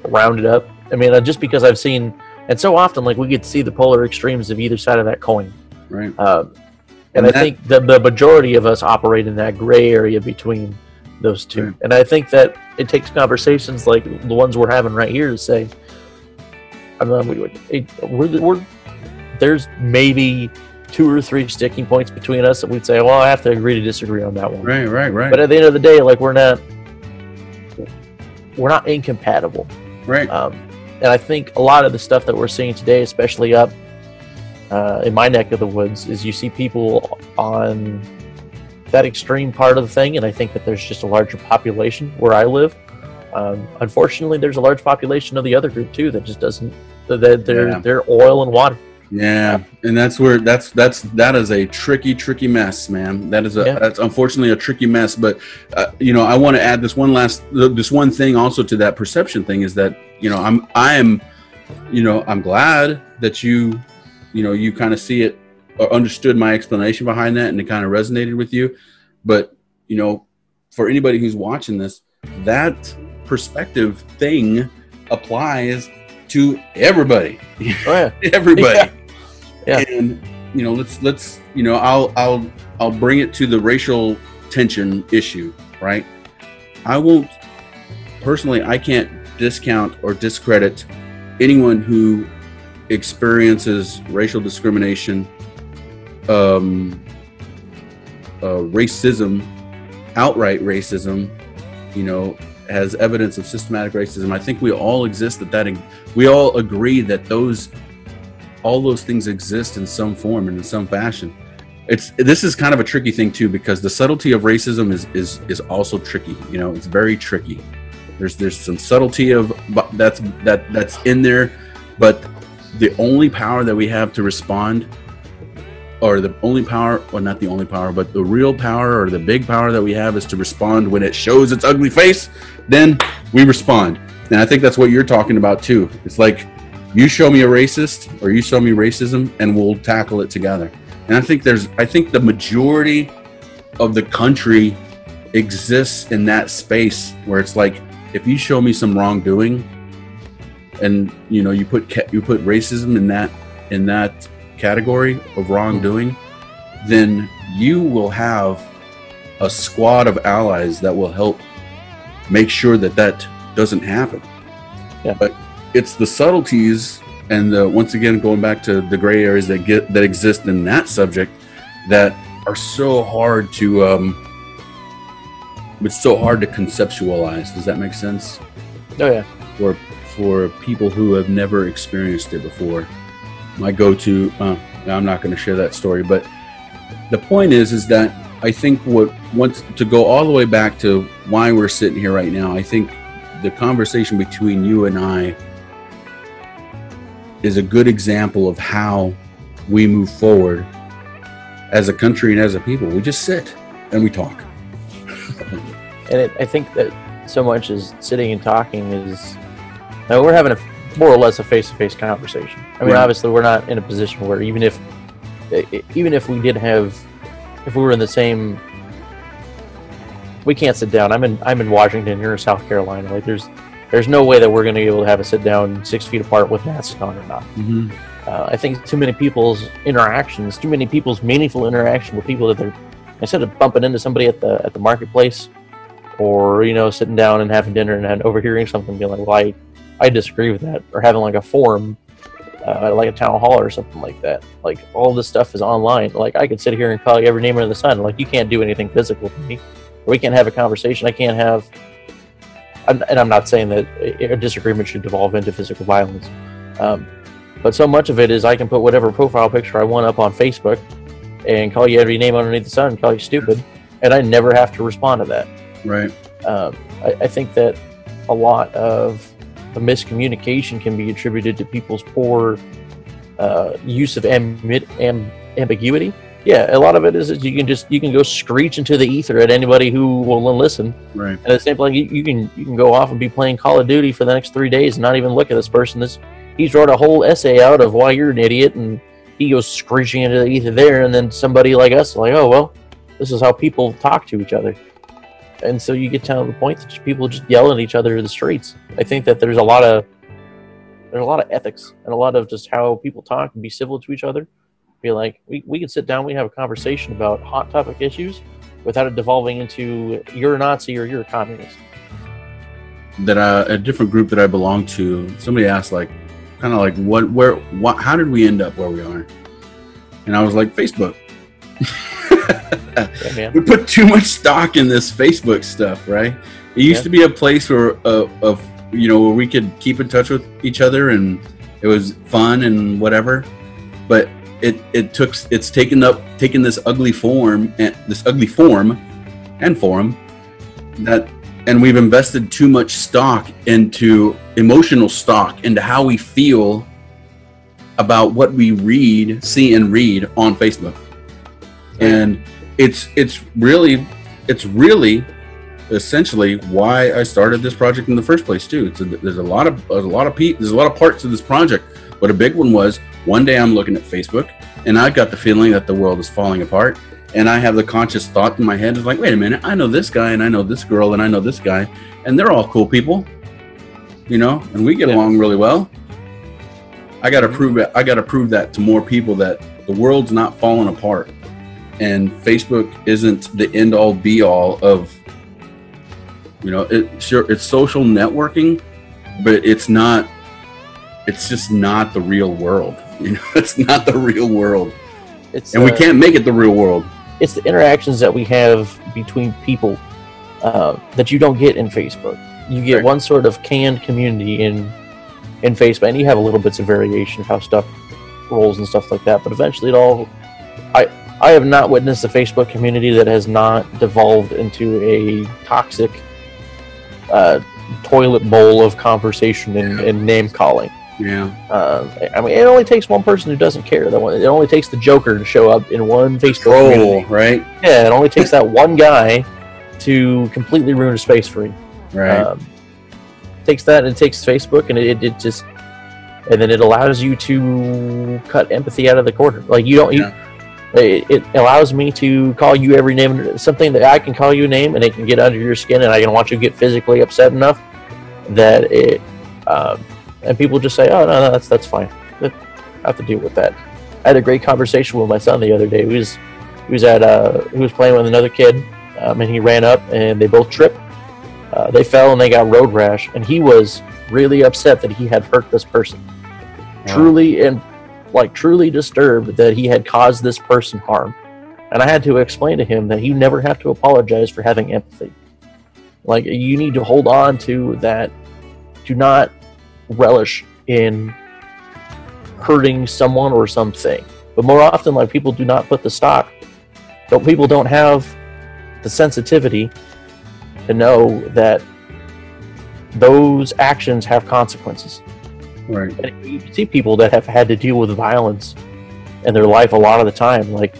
rounded up. I mean, uh, just because I've seen, and so often, like we get to see the polar extremes of either side of that coin. Right. Um, And and I think the, the majority of us operate in that gray area between those two. Right. And I think that it takes conversations like the ones we're having right here to say, I don't know, we, it, we're, we're, there's maybe two or three sticking points between us that we'd say, well, I have to agree to disagree on that one. Right. Right. Right. But at the end of the day, like we're not, we're not incompatible. right. Um, and I think a lot of the stuff that we're seeing today, especially up uh, in my neck of the woods, is you see people on that extreme part of the thing, and I think that there's just a larger population where I live. Um, unfortunately, there's a large population of the other group too that just doesn't. That they're Yeah. they're oil and water. Yeah, and that's where that's that's that is a tricky, tricky mess, man. That is a Yeah. that's unfortunately a tricky mess. But uh, you know, I want to add this one last this one thing also to that perception thing is that you know I'm I am you know I'm glad that you you know you kind of see it or understood my explanation behind that and it kind of resonated with you. But you know, for anybody who's watching this, that perspective thing applies to everybody. Oh yeah, everybody. Yeah. Yeah. And you know, let's let's you know, I'll I'll I'll bring it to the racial tension issue, right? I won't personally I can't discount or discredit anyone who experiences racial discrimination, um, uh, racism, outright racism, you know, has evidence of systematic racism. I think we all exist that that we all agree that those all those things exist in some form and in some fashion. It's this is kind of a tricky thing too because the subtlety of racism is is is also tricky. You know, it's very tricky. There's there's some subtlety of that's that that's in there, but the only power that we have to respond or the only power or not the only power but the real power or the big power that we have is to respond when it shows its ugly face then we respond and i think that's what you're talking about too it's like you show me a racist or you show me racism and we'll tackle it together and i think there's i think the majority of the country exists in that space where it's like if you show me some wrongdoing and you know you put ca- you put racism in that in that category of wrongdoing then you will have a squad of allies that will help make sure that that doesn't happen Yeah. but it's the subtleties and the, once again going back to the gray areas that get that exist in that subject that are so hard to um it's so hard to conceptualize does that make sense oh yeah, for for people who have never experienced it before. My go-to, uh, I'm not going to share that story, but the point is, is that I think what once to go all the way back to why we're sitting here right now. I think the conversation between you and I is a good example of how we move forward as a country and as a people. We just sit and we talk. and it, I think that so much as sitting and talking is. Now we're having a more or less a face-to-face conversation. I mean, Right. obviously, we're not in a position where even if, even if we did have, if we were in the same, we can't sit down. I'm in I'm in Washington, you're in South Carolina. Like, there's there's no way that we're going to be able to have a sit down six feet apart with masks on or not. Mm-hmm. Uh, I think too many people's interactions, too many people's meaningful interaction with people that they're instead of bumping into somebody at the at the marketplace, or you know sitting down and having dinner and, overhearing something, being like, "Well, I, I disagree with that," or having like a forum, uh, like a town hall or something like that. Like all this stuff is online. Like I could sit here and call you every name under the sun. Like you can't do anything physical to me. We can't have a conversation. I can't have. And I'm not saying that a disagreement should devolve into physical violence. Um, but so much of it is I can put whatever profile picture I want up on Facebook and call you every name underneath the sun, call you stupid, and I never have to respond to that. Right. Um, I, I think that a lot of the miscommunication can be attributed to people's poor uh, use of amb- am- ambiguity. Yeah, a lot of it is, you can just you can go screech into the ether at anybody who will listen, Right. and it's like you, you can you can go off and be playing Call of Duty for the next three days and not even look at this person. This he's wrote a whole essay out of why you're an idiot, and he goes screeching into the ether there, and then somebody like us like, oh well, this is how people talk to each other. and so you get down to the point that people just yell at each other in the streets. I think that there's a lot of there's a lot of ethics and a lot of just how people talk and be civil to each other. Be like, we, we can sit down, we have a conversation about hot topic issues without it devolving into you're a Nazi or you're a communist. that a different group that I belong to, somebody asked like, kind of like, what, where, what, how did we end up where we are? And I was like, Facebook. Yeah, we put too much stock in this Facebook stuff, right? It used Yeah. to be a place where, uh, of you know, where we could keep in touch with each other, and it was fun and whatever. But it it took it's taken up taken this ugly form and this ugly form and forum that and we've invested too much stock into emotional stock into how we feel about what we read, see and read on Facebook. And it's it's really it's really essentially why I started this project in the first place too. It's a, there's a lot of a lot of pe- there's a lot of parts of this project, but a big one was one day I'm looking at Facebook and I've got the feeling that the world is falling apart, and I have the conscious thought in my head of like, wait a minute, I know this guy and I know this girl and I know this guy, and they're all cool people, you know, and we get Yeah. along really well. I got to mm-hmm. prove it. I got to prove that to more people that the world's not falling apart, and Facebook isn't the end all be all of. You know, it sure it's social networking, but it's not. It's just not the real world. You know, it's not the real world, It's and we uh, can't make it the real world. it's the interactions that we have between people uh, that you don't get in Facebook. You get Right. one sort of canned community in in Facebook, and you have a little bits of variation of how stuff rolls and stuff like that. But eventually, it all. I I have not witnessed a Facebook community that has not devolved into a toxic uh, toilet bowl of conversation and, and name calling. Yeah, Uh, I mean, it only takes one person who doesn't care. That one- It only takes the Joker to show up in one Facebook troll, community. right? Yeah, it only takes that one guy to completely ruin a space for you. Right. Um, takes that and it takes Facebook and it, it just and then it allows you to cut empathy out of the corner. Like you don't you, it, it allows me to call you every name something that I can call you a name and it can get under your skin and I can watch you get physically upset enough that it um, and people just say, Oh no, no that's that's fine. I have to deal with that. I had a great conversation with my son the other day. He was he was at uh he was playing with another kid um, and he ran up and they both tripped uh, they fell and they got road rash, and he was really upset that he had hurt this person. Wow. Truly and like truly disturbed that he had caused this person harm. And I had to explain to him that you never have to apologize for having empathy. Like you need to hold on to that. Do not relish in hurting someone or something. But more often, like people do not put the stock. But people don't have the sensitivity to know that those actions have consequences. right. And you see people that have had to deal with violence in their life a lot of the time. Like,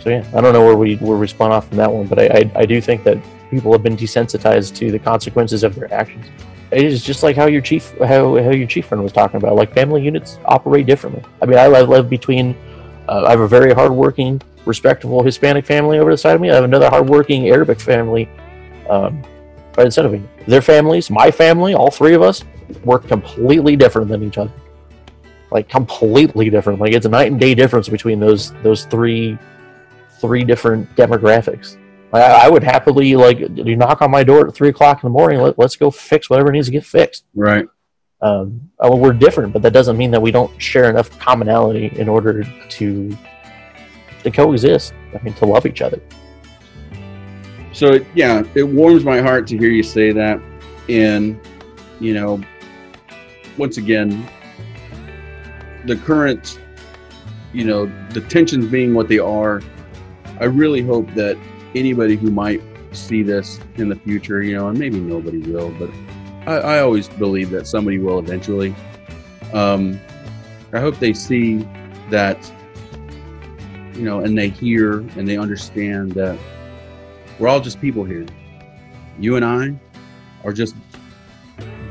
so yeah, I don't know where we where we spun off from that one, but I I, I do think that people have been desensitized to the consequences of their actions. It is just like how your chief how, how your chief friend was talking about. Like family units operate differently. I mean, I live, live between. Uh, I have a very hardworking, respectable Hispanic family over the side of me. I have another hardworking Arabic family um, right instead of me. Their families, my family, all three of us, work completely different than each other. Like completely different. Like it's a night and day difference between those those three three different demographics. I, I would happily like you knock on my door at three o'clock in the morning. Let, let's go fix whatever needs to get fixed. Right. Um, uh, well, we're different, but that doesn't mean that we don't share enough commonality in order to to coexist. I mean, to love each other. So yeah, it warms my heart to hear you say that. And you know, once again, the current, you know, the tensions being what they are, I really hope that anybody who might see this in the future, you know, and maybe nobody will, but I, I always believe that somebody will eventually. Um, I hope they see that, you know, and they hear and they understand that we're all just people here. You and I are just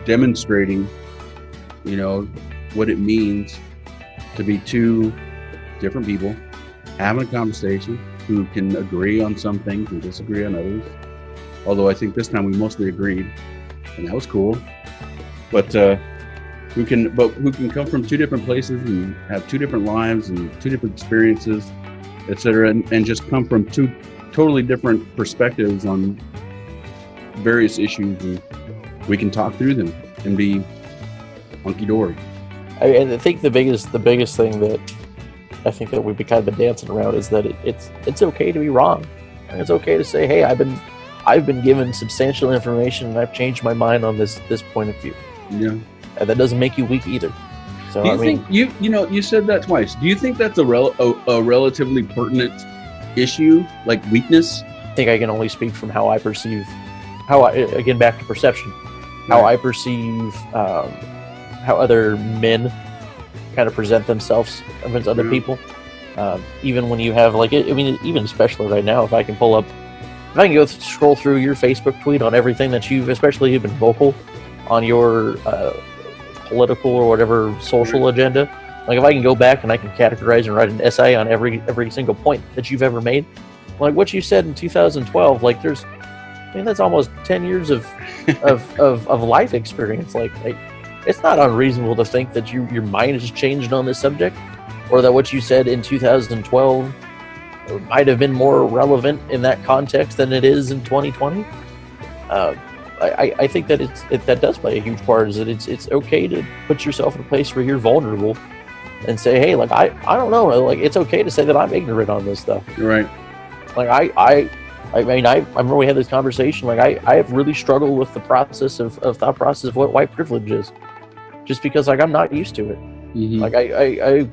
demonstrating, you know, what it means to be two different people having a conversation who can agree on some things and disagree on others. Although I think this time we mostly agreed, and that was cool. But uh, who can but who can come from two different places and have two different lives and two different experiences, etc., and, and just come from two totally different perspectives on various issues, and we can talk through them and be hunky dory. I, I think the biggest the biggest thing that I think that we've been kind of been dancing around is that it, it's it's okay to be wrong. And it's okay to say, hey, I've been I've been given substantial information and I've changed my mind on this this point of view. Yeah. And that doesn't make you weak either. So Do you I mean, think you you know you said that twice? Do you think that's a rel- a, a relatively pertinent issue, like weakness? I think I can only speak from how I perceive, how I again back to perception, how Right. I perceive um, how other men kind of present themselves against other Yeah. people. Um, even when you have like, I mean, even especially right now, if I can pull up, if I can go th- scroll through your Facebook tweet on everything that you've, especially you've been vocal on your uh, political or whatever social agenda. Like if I can go back and I can categorize and write an essay on every every single point that you've ever made, like what you said in 2012, like there's, I mean, that's almost 10 years of of, of, of life experience. Like, like, it's not unreasonable to think that you, your mind has changed on this subject, or that what you said in 2012 might have been more relevant in that context than it is in 2020. Uh, I, I- think that it's it, that does play a huge part. Is that it's it's okay to put yourself in a place where you're vulnerable and say, hey, like I I don't know, like it's okay to say that I'm ignorant on this stuff. You're right. Like I, I, I mean, I, I remember we had this conversation. Like I, I have really struggled with the process of, of thought process of what white privilege is, just because like I'm not used to it. Mhm. Like I, I, I,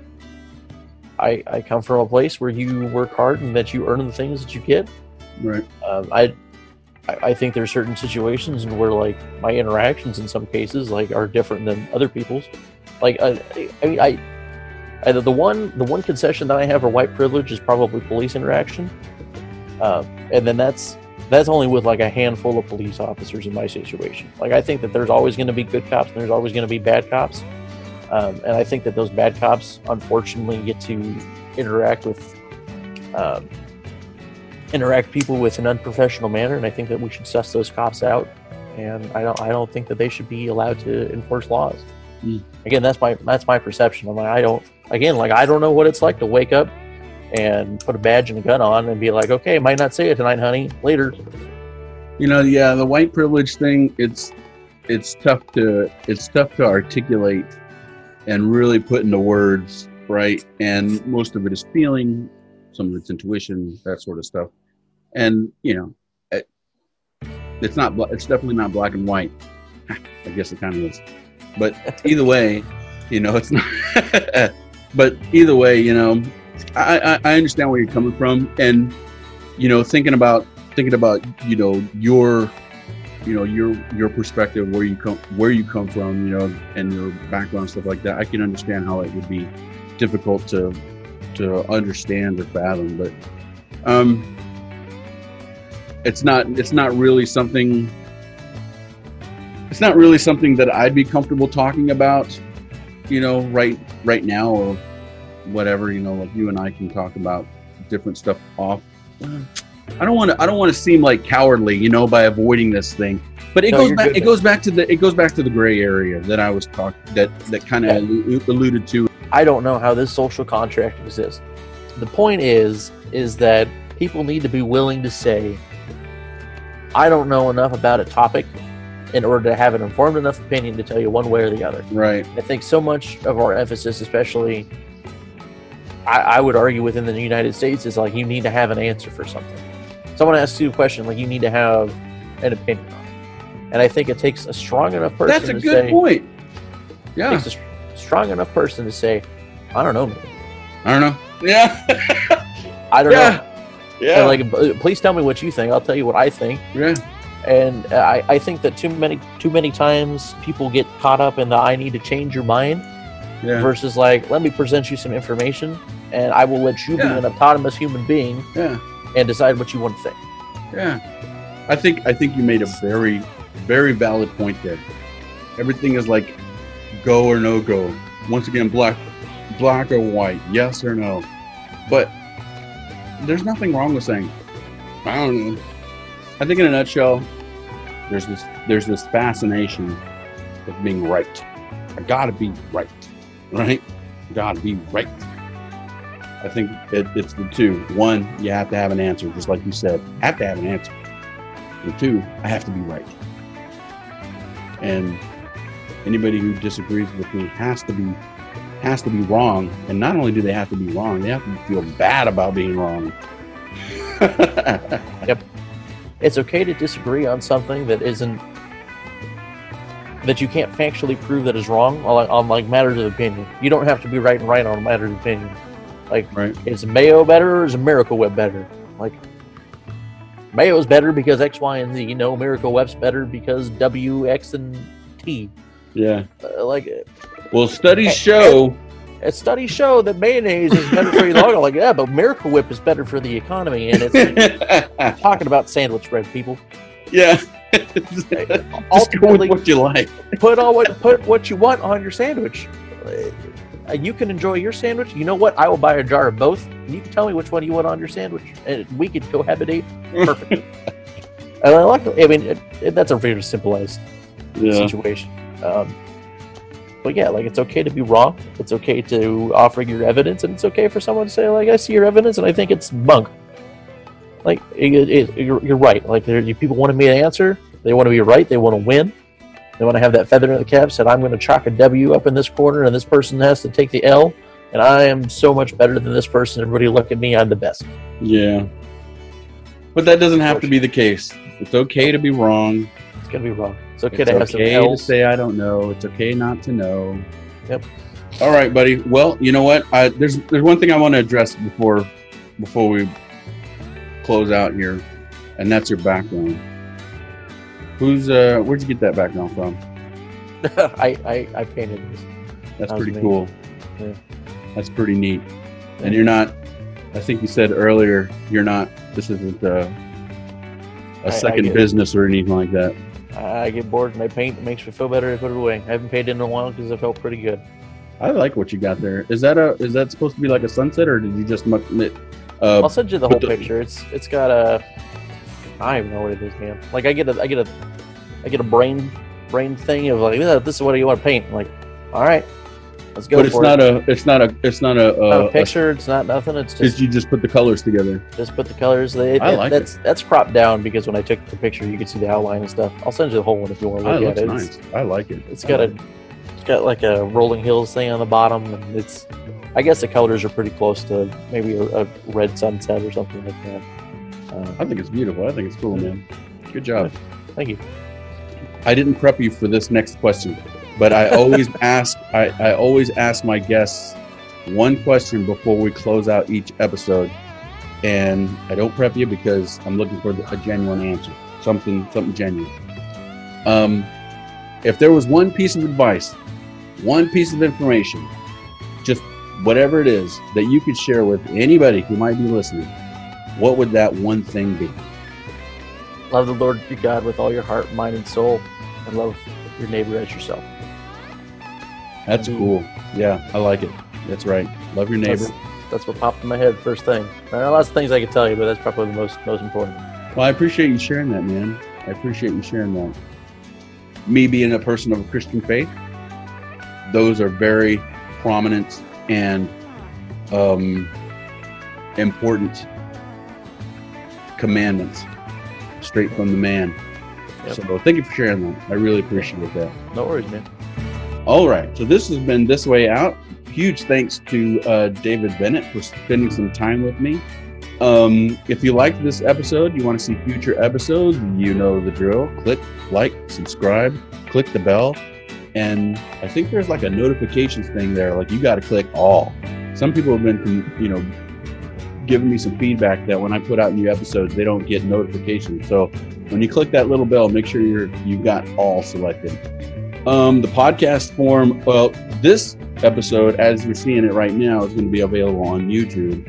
I, I come from a place where you work hard and that you earn the things that you get. right. Um, I, I think there's certain situations where like my interactions in some cases like are different than other people's. Like I, I mean, I, I the one the one concession that I have for white privilege is probably police interaction, uh, and then that's that's only with like a handful of police officers in my situation. Like I think that there's always going to be good cops and there's always going to be bad cops, um, and I think that those bad cops unfortunately get to interact with. Um, interact people with an unprofessional manner, and I think that we should suss those cops out. And I don't, I don't think that they should be allowed to enforce laws. Mm. Again, that's my that's my perception. I'm like, I don't. Again, like I don't know what it's like to wake up and put a badge and a gun on and be like, okay, might not say it tonight, honey. Later. You know, yeah, the white privilege thing. It's it's tough to it's tough to articulate and really put into words, right? And most of it is feeling, some of it's intuition, that sort of stuff. And you know, it, it's not. It's definitely not black and white. I guess it kind of is, but either way, you know, it's not. but either way, you know, I, I I understand where you're coming from, and you know, thinking about thinking about you know your you know your your perspective where you come where you come from you know and your background stuff like that i can understand how it would be difficult to to understand or fathom but um it's not it's not really something it's not really something that i'd be comfortable talking about you know right right now or whatever you know like you and i can talk about different stuff off mm. I don't want to. I don't want to seem like cowardly, you know, by avoiding this thing. But it No, goes back. It goes back to the. It goes back to the gray area that I was talking. That that kind of alluded to. I don't know how this social contract exists. The point is, is that people need to be willing to say, I don't know enough about a topic in order to have an informed enough opinion to tell you one way or the other. Right. I think so much of our emphasis, especially, I, I would argue within the United States, is like you need to have an answer for something. Someone asks you a question, like you need to have an opinion on it. And I think it takes a strong enough person That's a to good say, point. it Yeah. takes a strong enough person to say, I don't know, man. I don't know. Yeah. I don't know. yeah. Yeah. And like, please tell me what you think. I'll tell you what I think. yeah. And I, I think that too many too many times people get caught up in the I need to change your mind Yeah. versus like let me present you some information and I will let you Yeah. be an autonomous human being Yeah. and decide what you want to think. Yeah. I think I think you made a very very valid point there. Everything is like go or no go. Once again, black black or white, yes or no. But there's nothing wrong with saying I don't know. I think in a nutshell, there's this there's this fascination with being right. I gotta be right, right? Gotta be right. I think it, it's the two. One, you have to have an answer, just like you said. Have to have an answer. And two, I have to be right. And anybody who disagrees with me has to be has to be wrong. And not only do they have to be wrong, they have to feel bad about being wrong. Yep. It's okay to disagree on something that isn't that you can't factually prove that is wrong on, on like matters of opinion. You don't have to be right and right on matters of opinion. Like, right. is Mayo better or is Miracle Whip better? Like, Mayo's better because X, Y, and Z. You know, Miracle Whip's better because W, X, and T. Yeah. Uh, like, Well, studies Eh, show. uh, studies show that mayonnaise is better for you. long. Like, yeah, but Miracle Whip is better for the economy, and it's talking about sandwich bread, people. yeah. Just go with Ultimately, what you like. put all what put what you want on your sandwich. Uh, you can enjoy your sandwich. You know what? I will buy a jar of both. You can tell me which one you want on your sandwich, and we could cohabitate perfectly. and I like. I mean, it, it, that's a very simplified Yeah. situation. Um, but yeah, like it's okay to be wrong. It's okay to offer your evidence, and it's okay for someone to say, like, I see your evidence, and I think it's bunk. Like it, you're, you're right. Like people want to be an answer. They want to be right. They want to win. They want to have that feather in the cap. Said, I'm going to chalk a W up in this corner, and this person has to take the L. And I am so much better than this person. Everybody look at me. I'm the best. Yeah. But that doesn't have to be the case. It's okay to be wrong. It's gonna be wrong. It's okay It's to have some okay to L's. say I don't know. It's okay not to know. Yep. All right, buddy. Well, you know what? I, there's there's one thing I want to address before before we close out here, and that's your background. Who's uh? Where'd you get that background from? I, I I painted this. That's That pretty me. cool. Yeah. That's pretty neat. And you're not. I think you said earlier you're not. This isn't uh, I- I a second get business or anything like that. I I get bored and I paint. It makes me feel better. I put it away. I haven't painted in a while because I felt pretty good. I like what you got there. Is that a? Is that supposed to be like a sunset, or did you just muck it? Uh, I'll send you the whole the- picture. It's it's got a. I don't even know what it is, man. Like I get a I get a I get a brain brain thing of like "Yeah, this is what you want to paint. I'm like, all right, let's go but it's not it. a. It's not a. It's not a. Not Uh, a picture. It's not nothing. It's just you just put the colors together. just put the colors. They, I it- like that's that's cropped down because when I took the picture, you could see the outline and stuff. I'll send you the whole one if you want to look it at it. It's- I like it. It's got a, it's got like a rolling hills thing on the bottom, and it's, I guess the colors are pretty close to maybe a, a red sunset or something like that. Uh, I think it's beautiful. I think it's cool, man. Good job. thank you. I didn't prep you for this next question, but I always ask. I, I always ask my guests one question before we close out each episode, and I don't prep you because I'm looking for a genuine answer, something something genuine. Um, if there was one piece of advice, one piece of information, just whatever it is that you could share with anybody who might be listening, what would that one thing be? Love the Lord your God with all your heart, mind, and soul, and love your neighbor as yourself. That's Mhm. cool. Yeah, I like it. That's right. Love your neighbor. That's, that's what popped in my head first thing. There are lots of things I could tell you, but that's probably the most most important. Well, I appreciate you sharing that, man. I appreciate you sharing that. Me being a person of a Christian faith, those are very prominent and um, important commandments straight from the man. Yep. So thank you for sharing that. I really appreciate that. No worries, man. All right. So this has been This Way Out. Huge thanks to uh, David Bennett for spending some time with me. Um, if you liked this episode, you want to see future episodes, you know the drill. Click like, subscribe, click the bell. And I think there's like a notifications thing there. Like you got to click all. Some people have been, you know, giving me some feedback that when I put out new episodes, they don't get notifications. So when you click that little bell, make sure you're you've got all selected. Um, the podcast form, well, this episode, as you're seeing it right now, is going to be available on YouTube.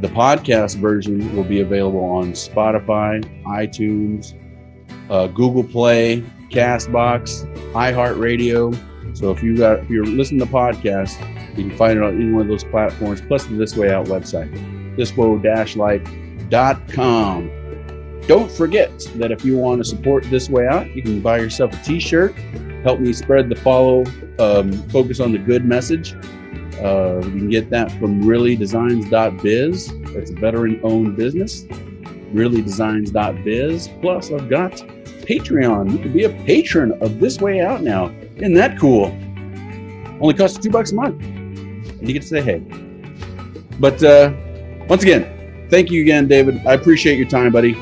The podcast version will be available on Spotify, iTunes, uh, Google Play, Castbox, iHeartRadio. So if you got if you're listening to podcasts, you can find it on any one of those platforms, plus the This Way Out website, thiswoe-life.com. don't forget that if you want to support This Way Out, you can buy yourself a t shirt. Help me spread the follow, um, focus on the good message. Uh, you can get that from reallydesigns.biz. That's a veteran owned business. Reallydesigns.biz. Plus, I've got Patreon. You can be a patron of This Way Out now. Isn't that cool? Only costs two bucks a month. And you get to say hey. But uh, once again, thank you again, David. I appreciate your time, buddy.